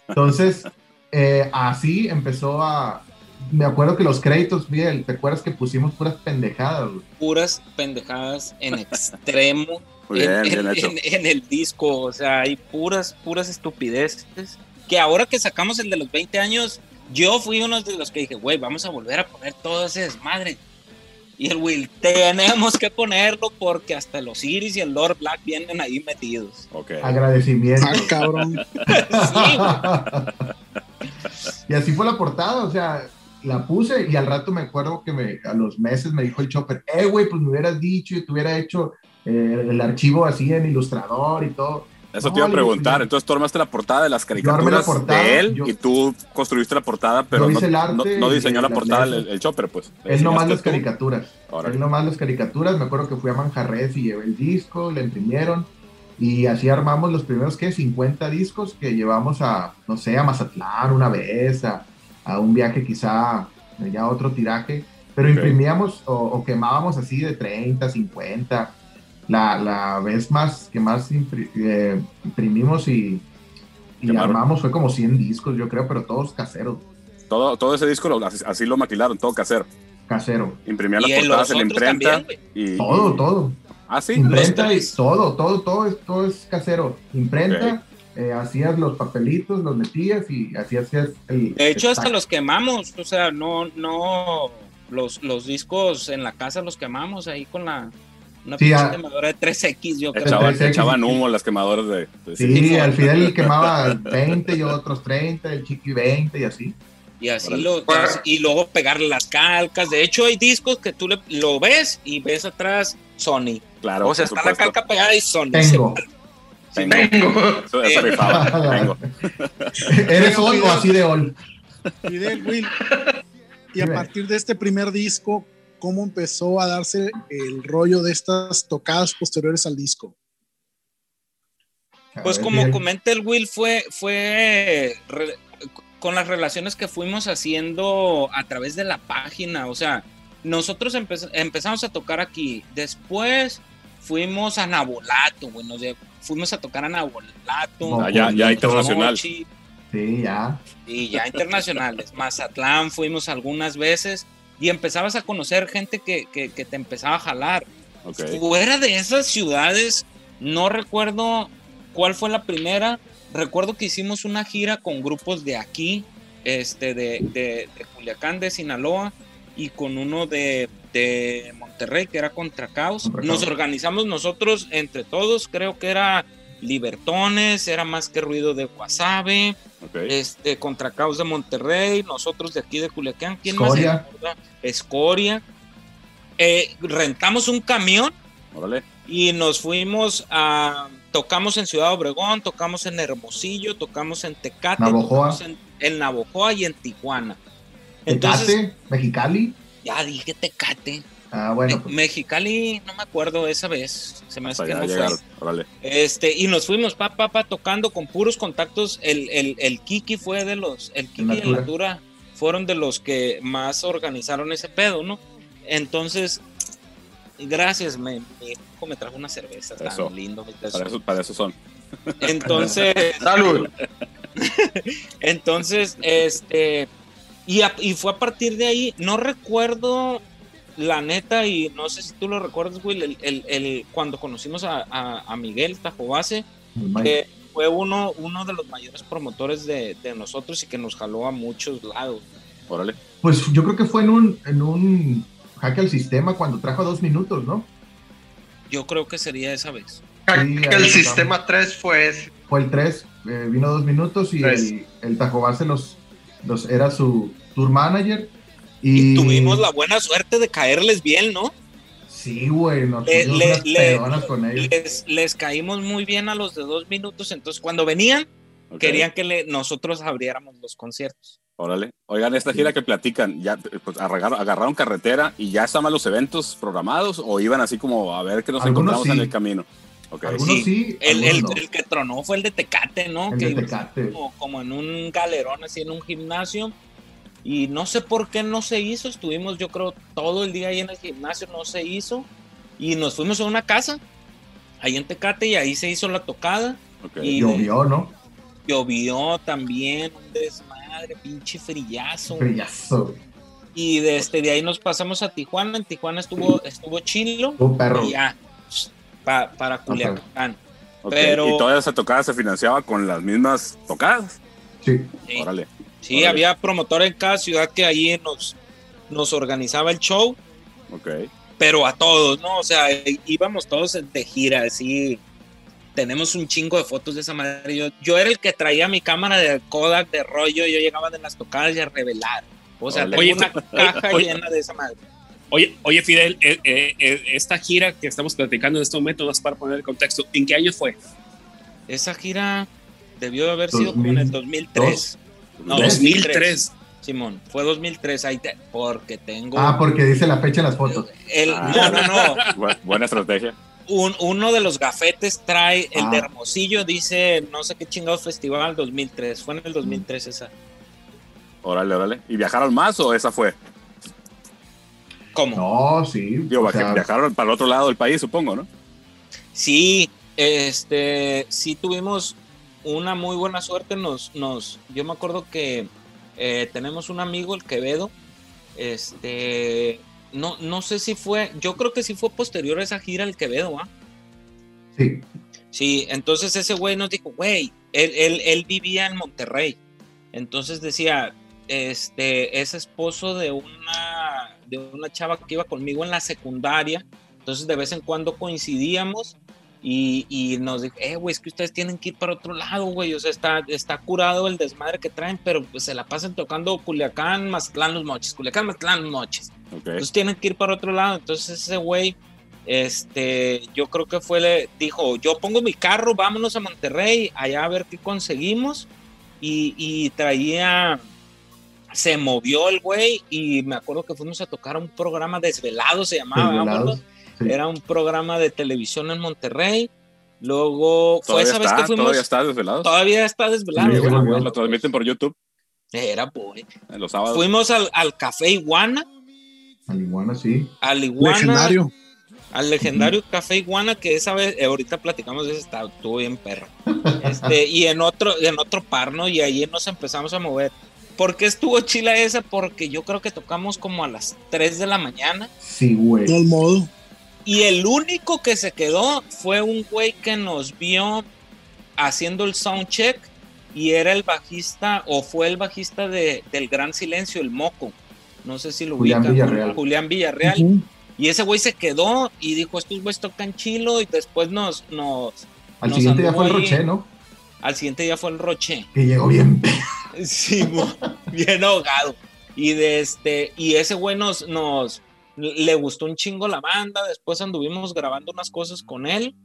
Entonces, eh, así empezó a... Me acuerdo que los créditos, Miguel, ¿te acuerdas que pusimos puras pendejadas? güey? Puras pendejadas en extremo. Muy bien, en, bien en- en el disco, o sea, hay puras, puras estupideces. Que ahora que sacamos el de los 20 años, yo fui uno de los que dije, güey, vamos a volver a poner todo ese desmadre. Y el Will, tenemos que ponerlo porque hasta los Iris y el Lord Black vienen ahí metidos. Ok. Agradecimiento. Ah, cabrón. y así fue la portada, o sea, la puse y al rato me acuerdo que me, a los meses me dijo el Chopper, eh, güey, pues me hubieras dicho y te hubiera hecho eh, el archivo así en Ilustrador y todo. Eso No, te iba a preguntar. Entonces tú armaste la portada de las armé la caricaturas portada, de él yo- y tú construiste la portada, pero no, no- no diseñó la portada el, el chopper, pues. Él nomás las tú. caricaturas. Órale. Él nomás las caricaturas. Me acuerdo que fui a Manjarres y llevé el disco, le imprimieron. Y así armamos los primeros, ¿qué? 50 discos que llevamos a, no sé, a Mazatlán una vez, a, a un viaje quizá, ya otro tiraje. Pero Ok. imprimíamos o, o quemábamos así de 30, 50. La, la vez más que más impri- eh, imprimimos y, y armamos fue como 100 discos, yo creo, pero todos caseros. Todo, todo ese disco lo- así, así lo maquilaron, todo casero. Casero. Imprimían las portadas en la imprenta. también, y, Todo, y- todo. Ah, sí. Imprenta y todo, todo, todo es, todo es casero. Imprenta, eh, hacías los papelitos, los metías y así hacías el. De hecho, el hasta los quemamos, o sea, no, no, los, los discos en la casa los quemamos ahí con la, una Sí, ah. quemadora de 3X, yo creo. Echaban, 3X. echaban humo las quemadoras de. de- Sí, al Fidel quemaba 20 y otros 30, el Chiqui 20 y así. Y así lo, y luego pegarle las calcas. De hecho, hay discos que tú le, lo ves y ves atrás Sony. Claro, o sea, está la supuesto. calca pegada y Sony. Tengo. Tengo. Tengo. Eso, rifaba. Tengo. ¿Eres hoy o así de hoy? Fidel, Will. Y a partir de este primer disco, ¿cómo empezó a darse el rollo de estas tocadas posteriores al disco? Pues ver, como Fidel. comenta el Will, fue, fue re- con las relaciones que fuimos haciendo a través de la página. O sea, nosotros empe- empezamos a tocar aquí. Después fuimos a Nabolato, güey. nos fuimos a tocar a Nabolato. Ah, ya- ya internacional. Sí, ya. Y ya internacionales. Mazatlán fuimos algunas veces y empezabas a conocer gente que, que- que te empezaba a jalar. Ok. Fuera de esas ciudades, no recuerdo cuál fue la primera. Recuerdo que hicimos una gira con grupos de aquí, este, de, de, de Culiacán, de Sinaloa, y con uno de, de Monterrey, que era Contra Caos. Nos organizamos nosotros entre todos, creo que era Libertones, era más que ruido de Guasave, este, Contra Caos de Monterrey, nosotros de aquí de Culiacán, ¿quién más? Escoria. acuerda? Escoria. Eh, rentamos un camión Órale. y nos fuimos a tocamos en Ciudad Obregón, tocamos en Hermosillo, tocamos en Tecate, Navojoa. tocamos en, en Navojoa y en Tijuana. Entonces, Tecate, Mexicali. ya dije Tecate. Ah, bueno, Me- pues, Mexicali, no me acuerdo esa vez, se me hace que no llegaron. fue. Órale. Este, y nos fuimos pa, pa, pa, tocando con puros contactos. El, el, el Kiki fue de los, el Kiki y el Natura fueron de los que más organizaron ese pedo, ¿no? Entonces, gracias, me, mi hijo me trajo una cerveza tan Eso. lindo. Para eso, para eso son. Entonces, Salud. entonces, este, y, a- y fue a partir de ahí, no recuerdo la neta, y no sé si tú lo recuerdas, Will, el, el- el- cuando conocimos a, a- a Miguel Tajobase, que fue uno, uno de los mayores promotores de, de nosotros y que nos jaló a muchos lados. Órale. Pues yo creo que fue en un, en un jaque al sistema cuando trajo dos minutos, ¿no? Yo creo que sería esa vez. Sí, el sistema 3 fue ese. Fue el 3, vino dos minutos y Tres. el, el Tajobase los, los, era su tour manager. Y Y, tuvimos la buena suerte de caerles bien, ¿no? Sí, güey, nos Le- le- le- con ellos. Les, les caímos muy bien a los de dos minutos, entonces cuando venían, ok. querían que le, nosotros abriéramos los conciertos. Órale. Oigan, esta gira que platican, ¿ya pues, agarraron, agarraron carretera y ya estaban los eventos programados o iban así como a ver qué nos Algunos encontramos en sí. el camino? Ok. Algunos sí. sí, El, el, no. el que tronó fue el de Tecate, ¿no? El que de Tecate. Como, como en un galerón, así en un gimnasio. Y no sé por qué no se hizo. Estuvimos, yo creo, todo el día ahí en el gimnasio, no se hizo. Y nos fuimos a una casa, ahí en Tecate, y ahí se hizo la tocada. ok. y- Llovió, ¿no? Llovió también, un desmadre, pinche frillazo. Brillazo. Y desde de ahí nos pasamos a Tijuana. En Tijuana estuvo, estuvo chilo. Un perro. Y ya, pa- para Culiacán. Ok, pero- Y toda esa tocada se financiaba con las mismas tocadas. Sí. Sí. Órale. Sí, había promotor en cada ciudad que ahí nos, nos organizaba el show, Ok. pero a todos, ¿no? O sea, íbamos todos de gira, así. Tenemos un chingo de fotos de esa madre. Yo, yo era el que traía mi cámara de Kodak de rollo, yo llegaba de las tocadas y a revelar. O sea, tengo Oye, una caja oye. llena de esa madre. Oye, oye Fidel, eh, eh, eh, esta gira que estamos platicando en este momento, más para poner el contexto, ¿en qué año fue? Esa gira debió de haber sido como en el 2003. No, 2003. Simón, fue 2003, ahí te- porque tengo... Ah, porque dice la fecha en las fotos. el, Ah. no, no, no. Bu- buena estrategia. un- uno de los gafetes trae el Ah. de Hermosillo, dice no sé qué chingados festival 2003. Fue en el 2003 esa. Órale, órale. ¿Y viajaron más o esa fue? ¿Cómo? No, sí. Digo, o sea, viajaron para el otro lado del país, supongo, ¿no? Sí, este, sí tuvimos una muy buena suerte. Nos, nos, yo me acuerdo que eh, tenemos un amigo, el Quevedo. Este, no, no sé si fue, yo creo que sí fue posterior a esa gira el Quevedo, ¿ah? sí. Sí, entonces ese güey nos dijo, güey, él, él, él vivía en Monterrey. Entonces decía, este, es esposo de una, de una chava que iba conmigo en la secundaria. Entonces de vez en cuando coincidíamos y, y nos dijo, eh, güey, es que ustedes tienen que ir para otro lado, güey. O sea, está, está curado el desmadre que traen, pero pues se la pasan tocando Culiacán, Mazatlán, Los Moches, Culiacán, Mazatlán, Los Moches. Ok. Entonces tienen que ir para otro lado. Entonces ese güey, este, yo creo que fue, le dijo, yo pongo mi carro, vámonos a Monterrey, allá a ver qué conseguimos. Y, y traía, se movió el güey y me acuerdo que fuimos a tocar un programa desvelado, se llamaba, Desvelados, vámonos. Sí. Era un programa de televisión en Monterrey. Luego fue esa vez que fuimos. todavía está desvelado. Todavía está desvelado. Sí, volvió. Lo transmiten por YouTube Era, boy. en los sábados. Fuimos al, al Café Iguana, Al iguana, sí. al Iguana, Legendario. al legendario Café Iguana, que esa vez, eh, ahorita platicamos de ese, está, estuvo bien perro. Este, y en otro, en otro par, ¿no? Y ahí nos empezamos a mover. ¿Por qué estuvo chila esa? Porque yo creo que tocamos como a las 3 de la mañana. Sí, güey. De modo. Y el único que se quedó fue un güey que nos vio haciendo el sound check y era el bajista o fue el bajista de, del Gran Silencio, el Moco. No sé si lo Julián ubican. Villarreal. Julián Villarreal. Y ese güey se quedó y dijo, estos güeyes tocan chilo y después nos... nos Al nos siguiente día fue el Roche, ¿no? Al siguiente día fue el Roche. Que llegó bien. Sí, bien ahogado. Y de este, y ese güey nos, nos le gustó un chingo la banda. Después anduvimos grabando unas cosas con él.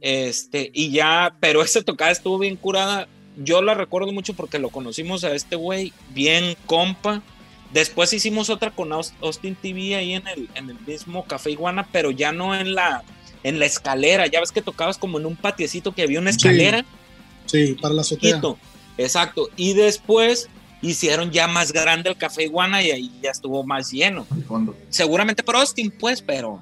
Este, y ya, pero esa tocada estuvo bien curada. Yo la recuerdo mucho porque lo conocimos a este güey, bien compa. Después hicimos otra con Aus- Austin TV ahí en el, en el mismo Café Iguana, pero ya no en la, en la escalera. Ya ves que tocabas como en un patiecito que había una escalera. Sí, para la azotea. Exacto. Y después hicieron ya más grande el Café Iguana y ahí ya estuvo más lleno. Fondo. Seguramente por Austin, pues, pero.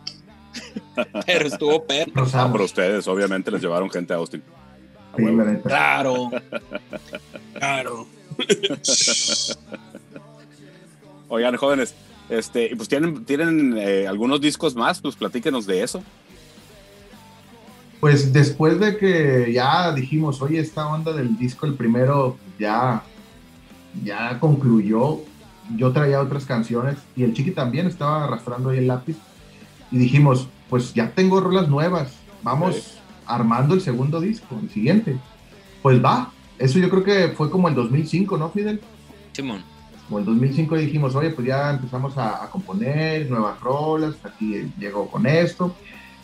pero estuvo perro. Ah, Rosamos. pero ustedes obviamente les llevaron gente a Austin. Sí. Claro. Claro. Oigan, jóvenes, este, y pues tienen, tienen eh, algunos discos más, pues platíquenos de eso. Pues después de que ya dijimos, oye, esta onda del disco, el primero, ya, ya concluyó. Yo traía otras canciones y el chiqui también estaba arrastrando ahí el lápiz. Y dijimos, pues ya tengo rolas nuevas, vamos armando el segundo disco, el siguiente. Pues va, eso yo creo que fue como el 2005, ¿no, Fidel? Simón. Como el 2005 dijimos, oye, pues ya empezamos a, a componer nuevas rolas, aquí llegó con esto.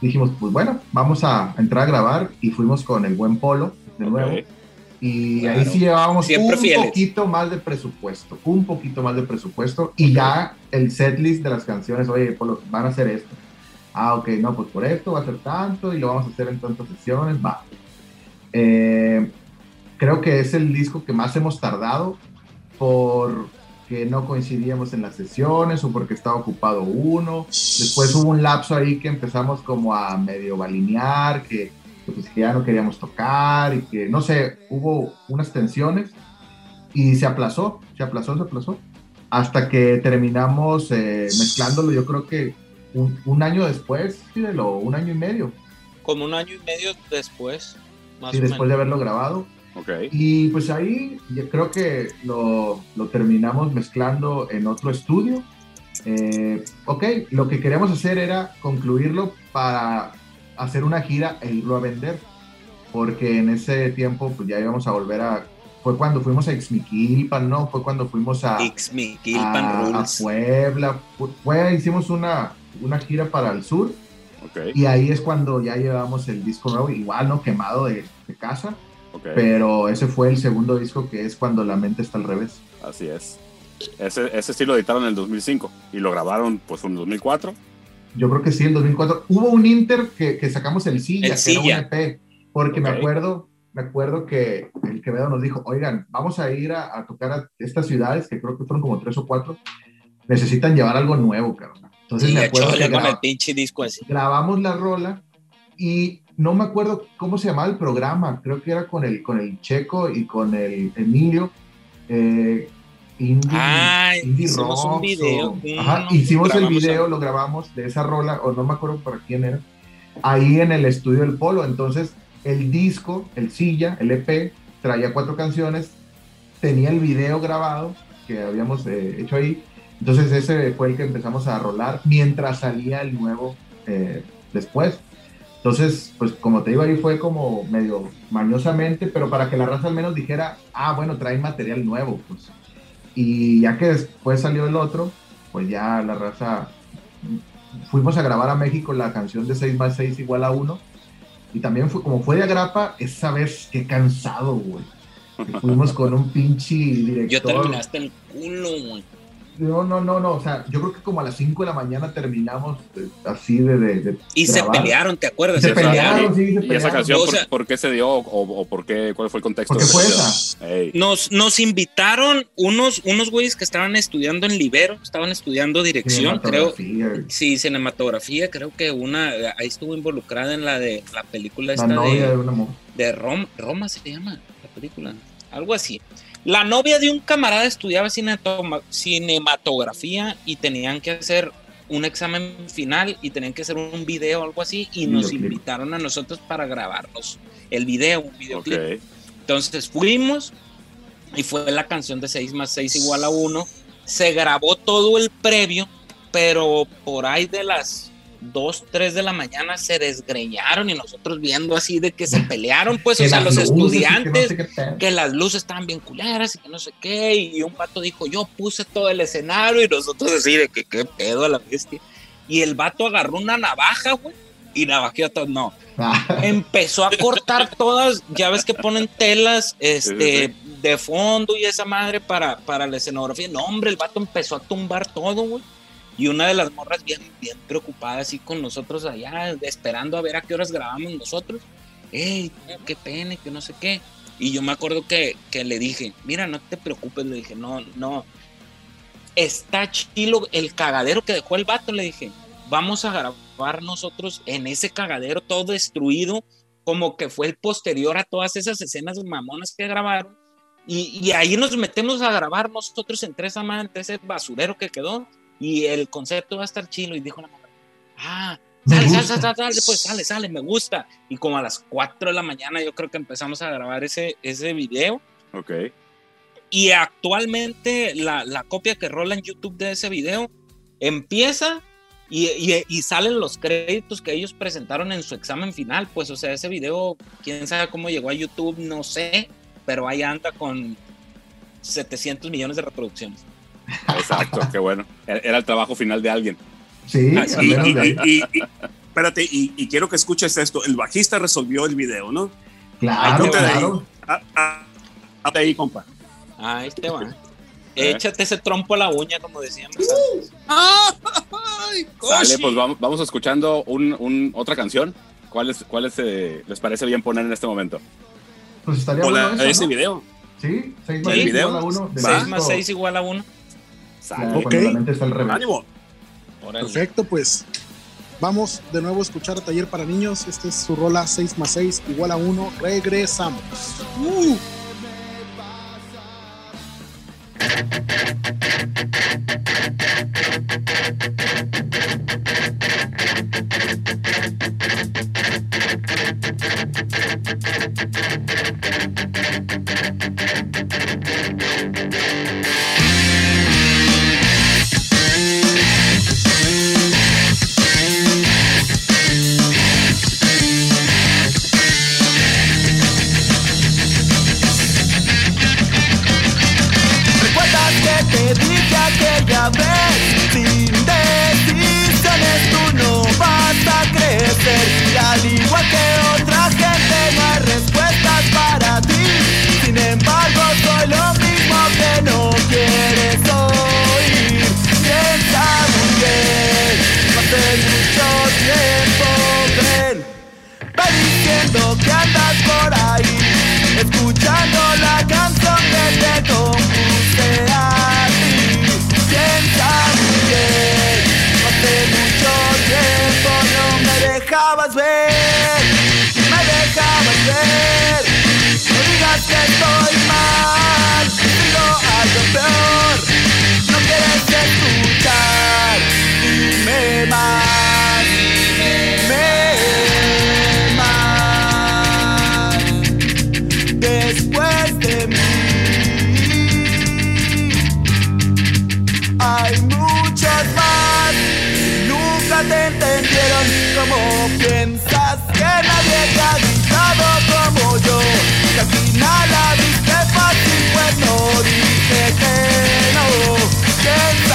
Dijimos, pues bueno, vamos a entrar a grabar y fuimos con el buen Polo de nuevo. Y Claro. ahí sí llevábamos Siempre un fieles. poquito más de presupuesto, un poquito más de presupuesto y ya el setlist de las canciones, oye, Polo, van a hacer esto. Ah, ok, no, pues por esto va a ser tanto y lo vamos a hacer en tantas sesiones, va. Eh, creo que es el disco que más hemos tardado porque no coincidíamos en las sesiones o porque estaba ocupado uno. Después hubo un lapso ahí que empezamos como a medio balinear, que, pues, que ya no queríamos tocar y que, no sé, hubo unas tensiones y se aplazó, se aplazó, se aplazó, hasta que terminamos eh, mezclándolo, yo creo que un, un año después, Fidel, o un año y medio, Como un año y medio después. Más sí, o después de menos. haberlo grabado. Ok. Y pues ahí yo creo que lo, lo terminamos mezclando en otro estudio. Eh, ok, lo que queríamos hacer era concluirlo para hacer una gira e irlo a vender. Porque en ese tiempo pues ya íbamos a volver a... Fue cuando fuimos a Ixmiquilpan, ¿no? Fue cuando fuimos a, Ixmiquilpan a, a. Puebla. Fue- Fue, hicimos una, una gira para el sur Ok. y ahí es cuando ya llevamos el disco nuevo, igual, ¿no? Quemado de, de casa. Ok. Pero ese fue el segundo disco que es cuando la mente está al revés. Así es. Ese, ese sí lo editaron en el 2005 y lo grabaron pues en el 2004. Yo creo que sí, en 2004. Hubo un Inter que, que sacamos el Silla, El que Silla. era un EP, porque me acuerdo, me acuerdo que el Quevedo nos dijo, oigan, vamos a ir a, a tocar a estas ciudades, que creo que fueron como tres o cuatro, necesitan llevar algo nuevo, cabrón. Entonces Sí, me acuerdo que el pinche disco así. grabamos la rola y no me acuerdo cómo se llamaba el programa, creo que era con el, con el Checo y con el Emilio. Eh, Indie, Ah, Indie hicimos un Rocks video, o- un- Ajá, no, hicimos el video, lo grabamos de esa rola, o no me acuerdo para quién era, ahí en el estudio del Polo. Entonces, el disco, el silla, el EP, traía cuatro canciones, tenía el video grabado que habíamos eh, hecho ahí. Entonces, ese fue el que empezamos a rolar mientras salía el nuevo eh, después. Entonces, pues como te digo, ahí fue como medio mañosamente, pero para que la raza al menos dijera, ah, bueno, trae material nuevo, pues. Y ya que después salió el otro, pues ya la raza, fuimos a grabar a México la canción de 6 más 6 igual a 1. Y también fue, como fue de agrapa, esa vez qué cansado, güey. Fuimos con un pinche Yo director. terminaste el culo, güey. No, no, no, no. O sea, yo creo que como a las 5 de la mañana terminamos eh, así de. de, de Y se pelearon, ¿te acuerdas? Se Se pelearon. sí, se ¿Y esa canción O por, sea- por qué se dio o, o por qué, cuál fue el contexto? ¿Por qué fue esa? Nos, nos invitaron unos, unos güeyes que estaban estudiando en Libero, estaban estudiando dirección, creo. Cinematografía, Sí, cinematografía, creo que una, ahí estuvo involucrada en la de la película La esta novia de de, una de Roma, Roma se llama la película, algo así. La novia de un camarada estudiaba cinematografía y tenían que hacer un examen final y tenían que hacer un video o algo así y nos invitaron a nosotros para grabarnos el video, un videoclip. ok. Entonces fuimos y fue la canción de 6 más 6 igual a 1. Se grabó todo el previo, pero por ahí de las 2, 3 de la mañana se desgreñaron y nosotros viendo así de que se pelearon, pues, o sea, los que no estudiantes, sé que las luces estaban bien culeras y que no sé qué, y un vato dijo, yo puse todo el escenario y nosotros así de que qué pedo a la bestia. Y el vato agarró una navaja, güey, y navajeó todo, no, Ah, empezó a cortar todas, ya ves que ponen telas este, Sí, de fondo y esa madre para, para la escenografía. No, hombre, el vato empezó a tumbar todo, güey. Y una de las morras bien, bien preocupada así con nosotros allá, esperando a ver a qué horas grabamos nosotros. Ey, qué pena, que no sé qué. Y yo me acuerdo que, que le dije, mira, no te preocupes, le dije, no, no. Está chilo el cagadero que dejó el vato, le dije, vamos a grabar nosotros en ese cagadero todo destruido, como que fue el posterior a todas esas escenas mamonas que grabaron. Y, y ahí nos metemos a grabar nosotros entre esa madre, ese basurero que quedó. Y el concepto va a estar chilo. Y dijo la mamá, ah, sale, sale, sale, sale, pues sale, sale, me gusta. Y como a las 4 de la mañana yo creo que empezamos a grabar ese, ese video. Ok. Y actualmente la, la copia que rola en YouTube de ese video empieza y, y- y salen los créditos que ellos presentaron en su examen final. Pues, o sea, ese video, quién sabe cómo llegó a YouTube, no sé, pero ahí anda con 700 millones de reproducciones. Exacto, qué bueno. Era era el trabajo final de alguien. sí, Ah, al menos Y, ahí. y- y- y- espérate, y, y quiero que escuches esto. El bajista resolvió el video, ¿no? Claro, Ahí te de ahí. claro. Ah, ah, ah, ahí, compa. Ahí te va. ¿Eh? Échate ese trompo a la uña, como decíamos. ¡Ay, Koshi! pues vamos, vamos escuchando un, un- otra canción. ¿Cuáles cuáles eh, les parece bien poner en este momento? Pues estaría bueno eso, ese ¿no? video. Sí, 6 más ¿El 6 video? igual a 1. 6 más 6 igual a 1. Ok. Está al revés. ¡Ánimo! Perfecto, pues vamos de nuevo a escuchar a Taller para Niños. Este es su rola 6 más 6 igual a 1. Regresamos. Uh. Andas por ahí dead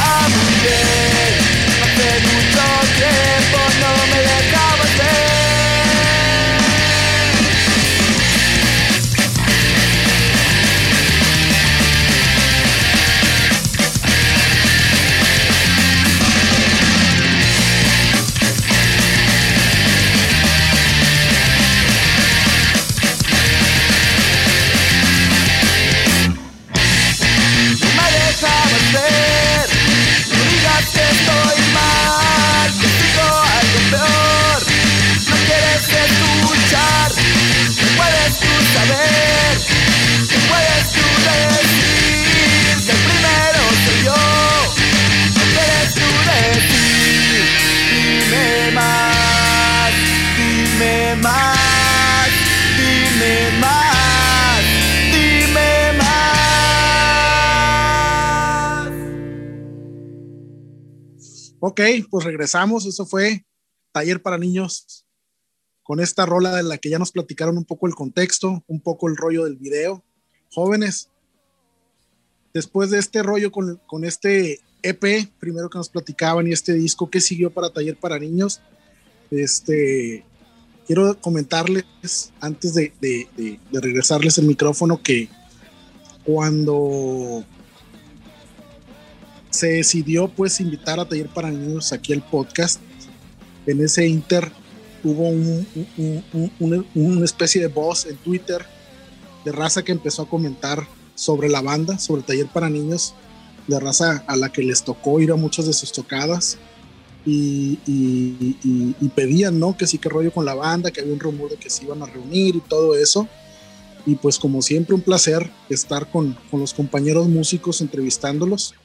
decir? Que el primero. Dime más, dime más, dime más, dime más. Ok, pues regresamos. Eso fue Taller para Niños con esta rola de la que ya nos platicaron un poco el contexto, un poco el rollo del video. Jóvenes, después de este rollo con, con este EP, primero que nos platicaban y este disco, ¿qué siguió para Taller para Niños? Este, quiero comentarles antes de, de- regresarles el micrófono que cuando se decidió pues invitar a Taller para Niños aquí al podcast. En ese inter hubo un- una especie de voz en Twitter de raza que empezó a comentar sobre la banda, sobre Taller para Niños, de raza a la que les tocó ir a muchas de sus tocadas y, pedían, ¿no? Que sí, que rollo con la banda, que había un rumor de que se iban a reunir y todo eso. Y pues como siempre un placer estar con, con los compañeros músicos entrevistándolos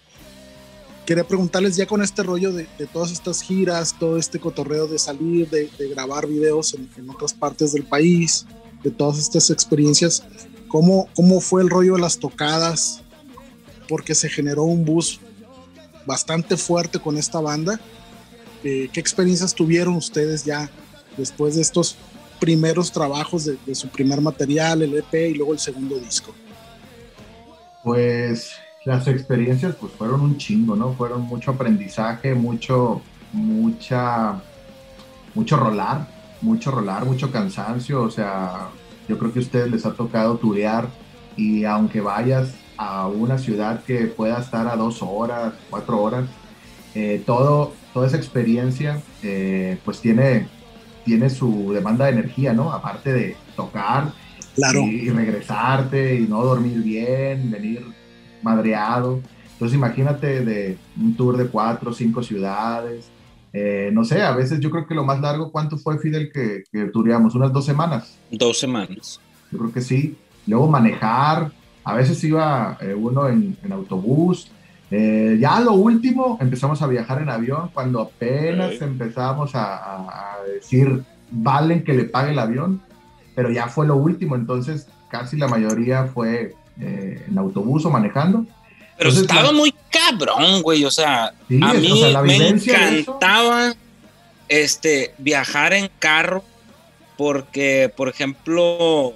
quería preguntarles ya con este rollo de, de todas estas giras, todo este cotorreo de salir, de, grabar videos en otras partes del país, de todas estas experiencias, ¿cómo, ¿cómo fue el rollo de las tocadas? Porque se generó un bus bastante fuerte con esta banda. Eh, ¿Qué experiencias tuvieron ustedes ya después de estos primeros trabajos de, de su primer material, el EP y luego el segundo disco? Pues las experiencias pues fueron un chingo, ¿no? Fueron mucho aprendizaje, mucho, mucha, mucho rolar, mucho rolar, mucho cansancio, o sea, yo creo que a ustedes les ha tocado turear y aunque vayas a una ciudad que pueda estar a dos horas, cuatro horas, eh, todo, toda esa experiencia eh, pues tiene, tiene su demanda de energía, ¿no? Aparte de tocar, Claro. y, y regresarte y no dormir bien, venir madreado. Entonces imagínate de un tour de cuatro o cinco ciudades. Eh, no sé, a veces yo creo que lo más largo, ¿cuánto fue Fidel que, que tureamos? ¿Unas dos semanas? Dos semanas. Yo creo que sí. Luego manejar, a veces iba eh, uno en, en autobús. Eh, ya lo último, empezamos a viajar en avión cuando apenas empezamos a, a- a decir, valen que le pague el avión, pero ya fue lo último, entonces casi la mayoría fue eh, en autobús o manejando. Pero Entonces, estaba muy cabrón, güey. O sea, Sí, a o mí sea, me encantaba este, viajar en carro porque, por ejemplo,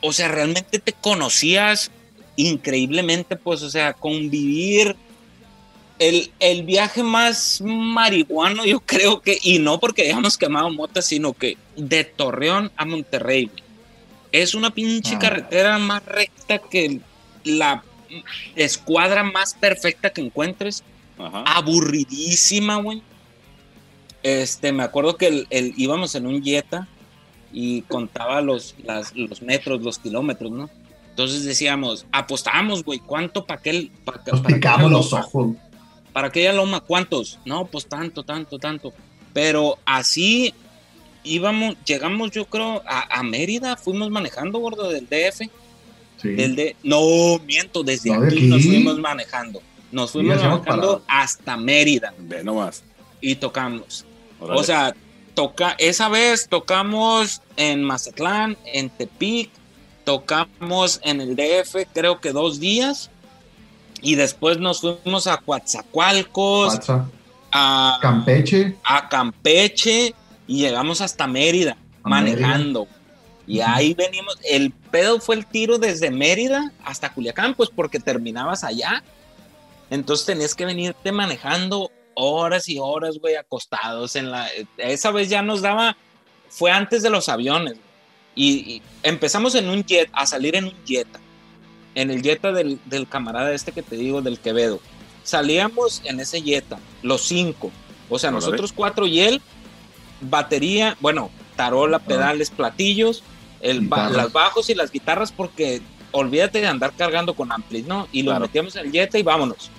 o sea, realmente te conocías increíblemente, pues, o sea, convivir. El, el viaje más marihuano, yo creo que, y no porque hayamos quemado motas, sino que de Torreón a Monterrey, güey. Es una pinche Ah. carretera más recta que la escuadra más perfecta que encuentres Ajá. aburridísima, güey. Este, me acuerdo que el, el- íbamos en un Jetta y contaba los, las- los metros, los kilómetros, ¿no? Entonces decíamos, apostábamos, güey, ¿cuánto para aquel? pa- Nos para picamos aquella los loma? ojos. ¿Para aquella loma cuántos? No, pues tanto, tanto, tanto. Pero así íbamos, llegamos yo creo a, a Mérida, fuimos manejando, gordo, del DF. Sí. Del de, no, miento, desde No, aquí, nos fuimos manejando. Nos fuimos manejando hasta Mérida Ve nomás. y tocamos. Órale. O sea, toca, esa vez tocamos en Mazatlán, en Tepic, tocamos en el DF creo que dos días y después nos fuimos a Coatzacoalcos, a, Campeche. a Campeche y llegamos hasta Mérida A manejando. Y ahí venimos, el pedo fue el tiro desde Mérida hasta Culiacán, pues porque terminabas allá. Entonces tenías que venirte manejando horas y horas, güey, acostados en la... Esa vez ya nos daba, fue antes de los aviones. Y, y empezamos en un jet, a salir en un Jetta. En el Jetta del, del camarada este que te digo, del Quevedo. Salíamos en ese Jetta, los cinco. O sea, nosotros cuatro y él, batería, bueno, tarola, pedales, platillos, el ba- Guitarras. las bajos y las guitarras, porque olvídate de andar cargando con amplis, ¿no? Y lo Claro. metíamos en el Jetta y vámonos.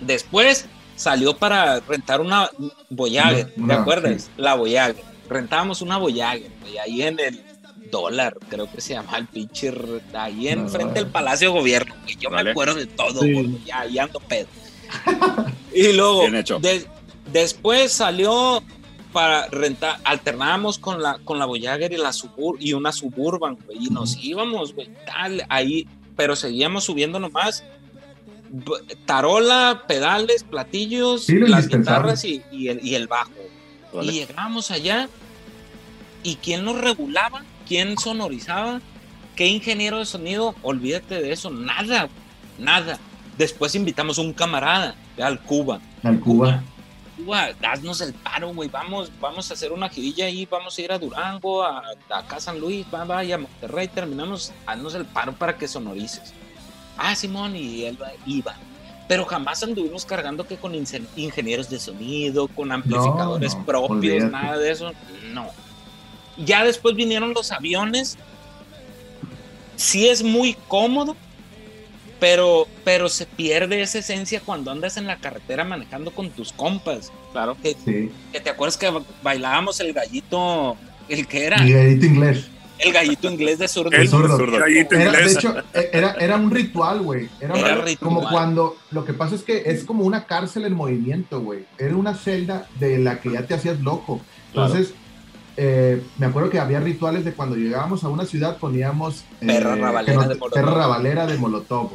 Después salió para rentar una Voyager, ¿te acuerdas? sí. La Voyager. Rentábamos una Voyager, güey, ahí en el dólar, creo que se llama el pinche, ahí enfrente no. del Palacio de Gobierno, güey. Yo me acuerdo de todo, Sí. güey, ya, ahí ando pedo. y luego, Bien hecho. de- después salió para rentar, alternábamos con la, con la Voyager y, la Subur, y una Suburban, güey, y nos íbamos, güey, tal, ahí, pero seguíamos subiendo nomás. Tarola, pedales, platillos, Sí, las guitarras y, y el, y el bajo. Vale. Y llegamos allá y quién nos regulaba, quién sonorizaba, qué ingeniero de sonido, olvídate de eso, nada, nada. Después invitamos a un camarada al Cuba. Al Cuba. Cuba, haznos el paro, güey, vamos, vamos a hacer una girilla ahí, vamos a ir a Durango, a, a acá San Luis, va, va, y a Monterrey, terminamos, haznos el paro para que sonorices. Ah, Simón, y él iba. Pero jamás anduvimos cargando que con ingenieros de sonido, con amplificadores no, propios, olvídate. nada de eso, no. Ya después vinieron los aviones, sí es muy cómodo, pero, pero se pierde esa esencia cuando andas en la carretera manejando con tus compas. Claro. Que, Sí. que te acuerdas que bailábamos el gallito, el que era, Y edito inglés. el gallito inglés de zurdo. El zurdo. zurdo. Gallito Era, de hecho, e- era, era un ritual, güey. Era, Era un- ritual. como cuando, lo que pasa es que es como una cárcel en movimiento, güey. Era una celda de la que ya te hacías loco. Claro. Eh, me acuerdo que había rituales de cuando llegábamos a una ciudad poníamos... eh, Perra rabalera de Molotov. Perra rabalera de Molotov.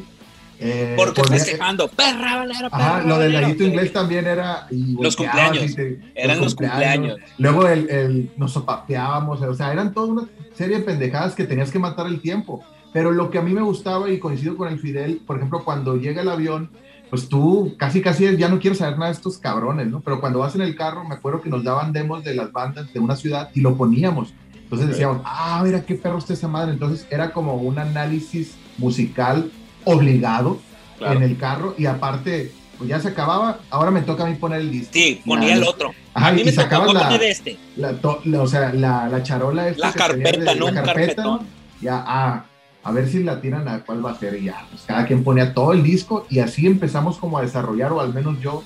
Eh, Porque ponía- festejando, perra valera, perra Ajá, lo del valera". gallito inglés también era. y Los cumpleaños. te- Eran los cumpleaños. Luego el, el- nos sopapeábamos, o sea, eran toda una serie de pendejadas que tenías que matar el tiempo. Pero lo que a mí me gustaba y coincido con el Fidel, por ejemplo, cuando llega el avión, pues tú casi casi ya no quieres saber nada de estos cabrones, ¿no? Pero cuando vas en el carro, me acuerdo que nos daban demos de las bandas de una ciudad y lo poníamos. Entonces Ok. decíamos, ah, mira qué perro está esa madre. Entonces era como un análisis musical obligado Claro. en el carro y aparte, pues ya se acababa, ahora me toca a mí poner el disco. Sí, ponía el otro. Ajá, a mí y me tocaba poner este. la to- la- o sea, la, la charola esta La que tenía carpeta, ¿no? Un La carpetón. ¿no? Ya, ah, a ver si la tiran a cuál va a ser y ya, pues cada quien ponía todo el disco y así empezamos como a desarrollar, o al menos yo,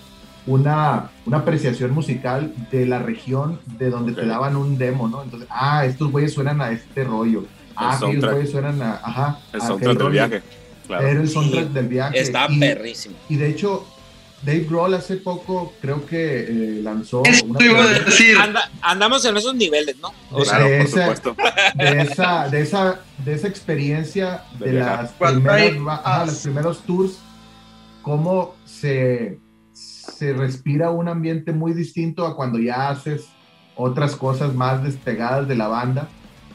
una, una apreciación musical de la región de donde te daban un demo, ¿no? Entonces, ah, estos güeyes suenan a este rollo. Ah, aquellos güeyes suenan a, ajá, El a soundtrack del rollo. viaje. Claro. Era el soundtrack Sí, del viaje. Está y, perrísimo. y de hecho, Dave Grohl hace poco creo que eh, lanzó una iba a canción decir. Anda- andamos en esos niveles, ¿no? O de, sea, Claro, de por esa, supuesto. de esa, de esa, de esa experiencia De las primeras, los primeros tours, cómo se, se respira un ambiente muy distinto a cuando ya haces otras cosas más despegadas de la banda,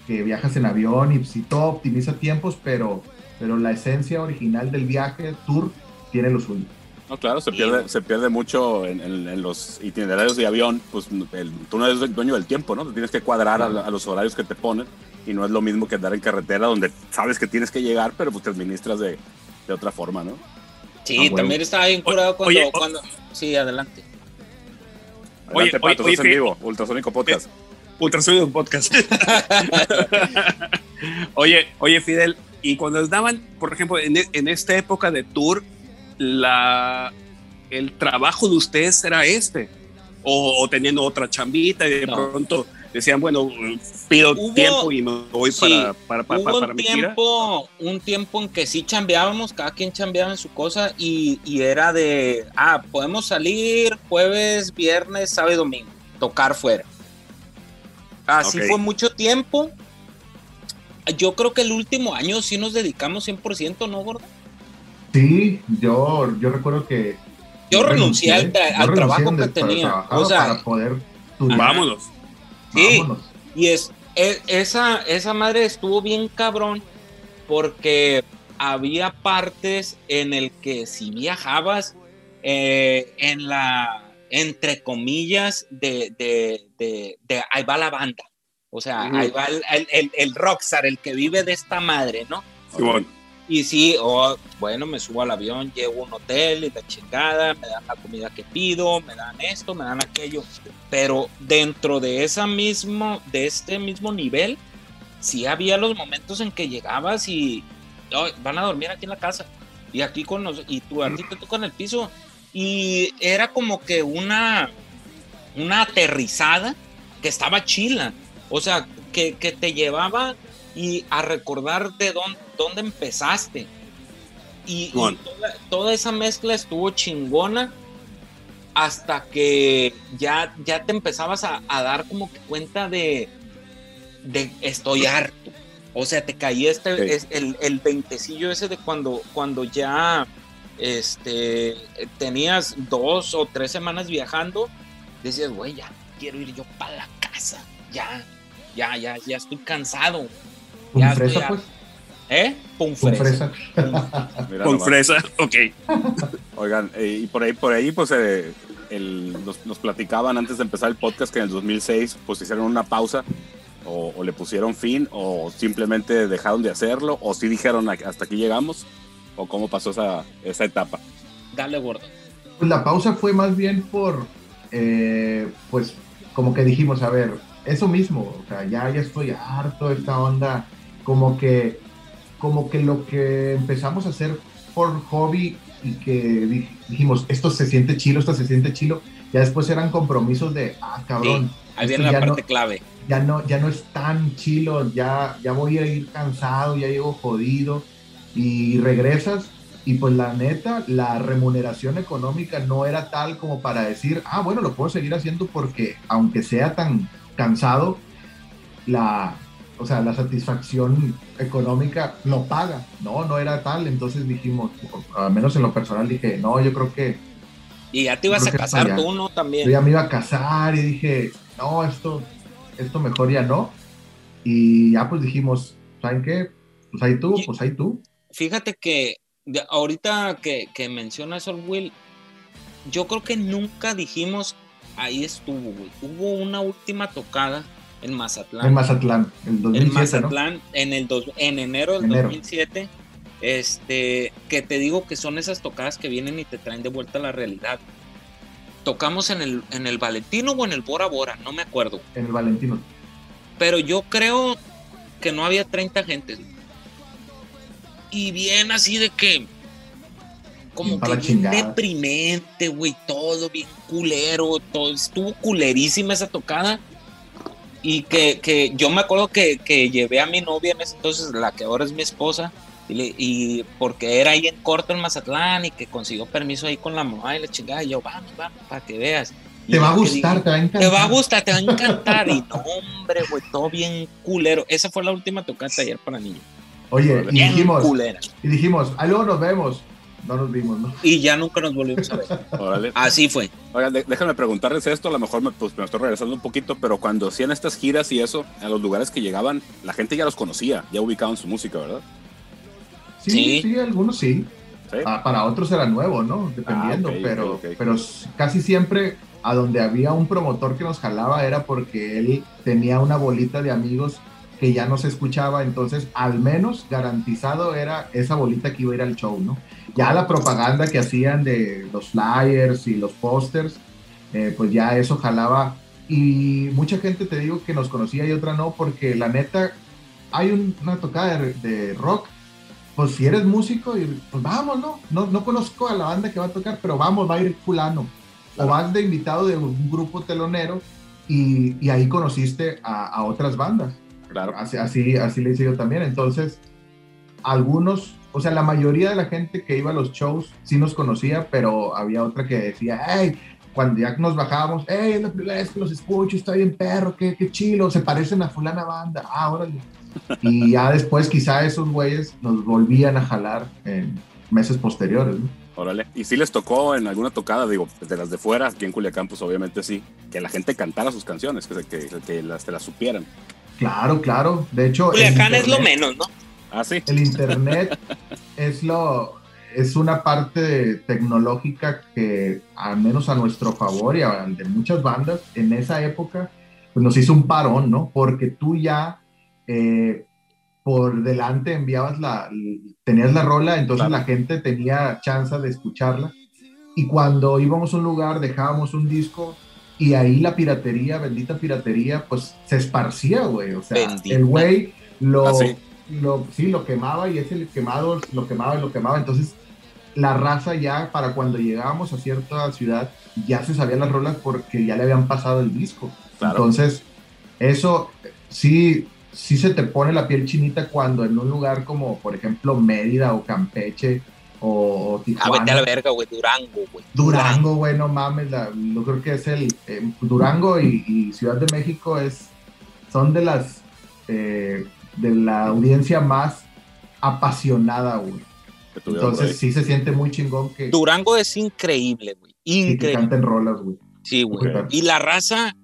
que viajas en avión y sí, todo optimiza tiempos, pero, pero la esencia original del viaje, tour, tiene lo suyo. No, claro, se pierde, se pierde mucho en, en- en los itinerarios de avión. Pues el- tú no eres el dueño del tiempo, ¿no? Te tienes que cuadrar a, los horarios que te ponen y no es lo mismo que andar en carretera donde sabes que tienes que llegar, pero pues te administras de, de otra forma, ¿no? sí, Ah, bueno. también estaba bien curado cuando, Oye, o- cuando. Sí, adelante. Oye, Adelante, oye, Pato, oye, en vivo, Podcast. Ultrasonido Podcast. oye, oye, Fidel, y cuando daban, por ejemplo, en, en esta época de tour, la, el trabajo de ustedes era este, o, o teniendo otra chambita y de No. pronto decían, bueno, pido Hubo- tiempo y me voy sí, para, para, para, Hubo para un mi tiempo, un tiempo en que sí chambeábamos, cada quien chambeaba en su cosa y, y era de, ah, podemos salir jueves, viernes, sábado y domingo, tocar fuera. Así fue mucho tiempo yo creo que el último año sí nos dedicamos 100%, ¿no, gordo? Sí, yo, yo recuerdo que. Yo renuncié al, tra- al renuncié trabajo donde que tenía. O sea, para poder. Vámonos. Sí. Vámonos. Y es, e- esa, esa madre estuvo bien cabrón porque había partes en el que si viajabas eh, en la, entre comillas, de, de, de, de ahí va la banda. O sea, ahí va el, el, el- el rockstar, el que vive de esta madre, ¿no? Simón. Y sí, oh, bueno, me subo al avión, llego a un hotel y la chingada, me dan la comida que pido, me dan esto, me dan aquello. Pero dentro de esa mismo, de este mismo nivel, sí había los momentos en que llegabas y "Oh, van a dormir aquí en la casa. Y aquí con los, y tú a ti te tocan el piso. Y era como que una, una aterrizada que estaba chila. O sea, que, que te llevaba y a recordar de dónde, dónde empezaste. Y, toda, toda esa mezcla estuvo chingona hasta que ya, ya te empezabas a, a dar como que cuenta de, de estoy harto. O sea, te caía este, es el, el veintecillo ese de cuando, cuando ya este, tenías dos o tres semanas viajando, decías, güey, ya quiero ir yo para la casa. Ya, ya, ya, ya estoy cansado. ¿Con Ya fresa, estoy pues? ¿Eh? Con fresa. Con fresa, ok. Oigan, eh, y por ahí, por ahí, pues eh, el- nos, nos platicaban antes de empezar el podcast que en el 2006 pues hicieron una pausa o, o le pusieron fin o simplemente dejaron de hacerlo o sí dijeron "A- hasta aquí llegamos o cómo pasó esa, esa etapa. Dale, gordo. Pues la pausa fue más bien por, eh, pues, como que dijimos, a ver, eso mismo, o sea, ya, ya estoy harto de esta onda, como que, como que lo que empezamos a hacer por hobby y que di- dijimos, esto se siente chilo, esto se siente chilo, ya después eran compromisos de, ah, cabrón, Ahí Esto viene la parte no- clave. ya no, ya no es tan chilo, ya, ya voy a ir cansado, ya llego jodido y regresas y pues la neta, la remuneración económica no era tal como para decir, ah, bueno, lo puedo seguir haciendo porque aunque sea tan cansado, la, o sea, la satisfacción económica lo paga, no, no era tal, entonces dijimos, al menos en lo personal dije, no, yo creo que Y ya te ibas a casar tú, ¿no? yo También. ya me iba a casar y dije, no, esto, esto mejor ya no. Y ya pues dijimos, ¿saben qué? Pues ahí tú, pues ahí tú. Fíjate que ahorita que, que mencionas al Will, yo creo que nunca dijimos, ahí estuvo, güey. Hubo una última tocada en Mazatlán. En Mazatlán, el en 2007, ¿no? Mazatlán en el dos- en enero del Enero. 2007 este que te digo que son esas tocadas que vienen y te traen de vuelta a la realidad tocamos en el en el Valentino o en el Bora Bora no me acuerdo En el Valentino. pero yo creo que no había 30 gentes y bien así de que como que la bien chingada. deprimente, güey, todo bien culero, todo estuvo culerísima esa tocada. Y que, que yo me acuerdo que, que llevé a mi novia en ese entonces, la que ahora es mi esposa, y, le- y porque era ahí en corto en Mazatlán y que consiguió permiso ahí con la mamá y la chingada, y yo, vamos, vamos, para que veas. Te va a gustar, te va a encantar. te va a gustar, te va a encantar. Y no, hombre, güey, todo bien culero. Esa fue la última tocada ayer para niños. Oye, y dijimos, culera. y dijimos, ah, luego nos vemos. No nos vimos, ¿no? Y ya nunca nos volvimos a ver. Órale. Así fue. Oigan, déjenme preguntarles esto, a lo mejor me, pues, me estoy regresando un poquito, pero cuando hacían estas giras y eso, a los lugares que llegaban, la gente ya los conocía, ya ubicaban su música, ¿verdad? Sí, Sí. sí, algunos sí. Sí. Ah, para otros era nuevo, ¿no? Dependiendo, Ah, pero, pero casi siempre a donde había un promotor que nos jalaba era porque él tenía una bolita de amigos que ya no se escuchaba, entonces al menos garantizado era esa bolita que iba a ir al show, ¿no? Ya la propaganda que hacían de los flyers y los pósters, eh, pues ya eso jalaba y mucha gente te digo que nos conocía y otra no, porque la neta hay un- una tocada de, de rock pues si eres músico, y, pues vamos, ¿no? ¿no? No conozco a la banda que va a tocar, pero vamos, va a ir fulano. O vas de invitado de un grupo telonero y, y ahí conociste a, a otras bandas. Claro. Así, así, así le hice yo también. Entonces, algunos, o sea, la mayoría de la gente que iba a los shows sí nos conocía, pero había otra que decía, hey, cuando ya nos bajábamos, hey, es la primera vez que los escucho, está bien perro, qué, qué chilo, se parecen a fulana banda. Ah, órale. Y ya después quizá esos güeyes nos volvían a jalar en meses posteriores, ¿no? Órale. Y sí les tocó en alguna tocada, digo, de las de fuera, aquí en Culiacán, pues obviamente sí, que la gente cantara sus canciones, que, que, que las, te las supieran. Claro, claro. De hecho, Culiacán es lo menos, ¿no? Ah, sí. El internet es lo es una parte tecnológica que al menos a nuestro favor y a de muchas bandas en esa época pues nos hizo un parón, ¿no? Porque tú ya eh, por delante enviabas la tenías la rola, entonces Claro. la gente tenía chance de escucharla y cuando íbamos a un lugar dejábamos un disco y ahí la piratería, bendita piratería, pues se esparcía, güey. O sea, Bendita. el güey lo, Ah, sí. Lo, sí, lo quemaba y ese quemado lo quemaba y lo quemaba. Entonces, la raza ya, para cuando llegábamos a cierta ciudad, ya se sabían las rolas porque ya le habían pasado el disco. Claro. Entonces, eso sí, sí se te pone la piel chinita cuando en un lugar como, por ejemplo, Mérida o Campeche o, o Ah, Tijuana. vete a la verga, güey. Durango, güey. Durango, güey, no mames, la- yo creo que es el eh, Durango y, y Ciudad de México es son de las eh, de la audiencia más apasionada, güey. Entonces sí se siente muy chingón que, Durango es increíble, güey. sí, que Increíble. canten rolas, güey. Sí, güey. Ok. Y la raza,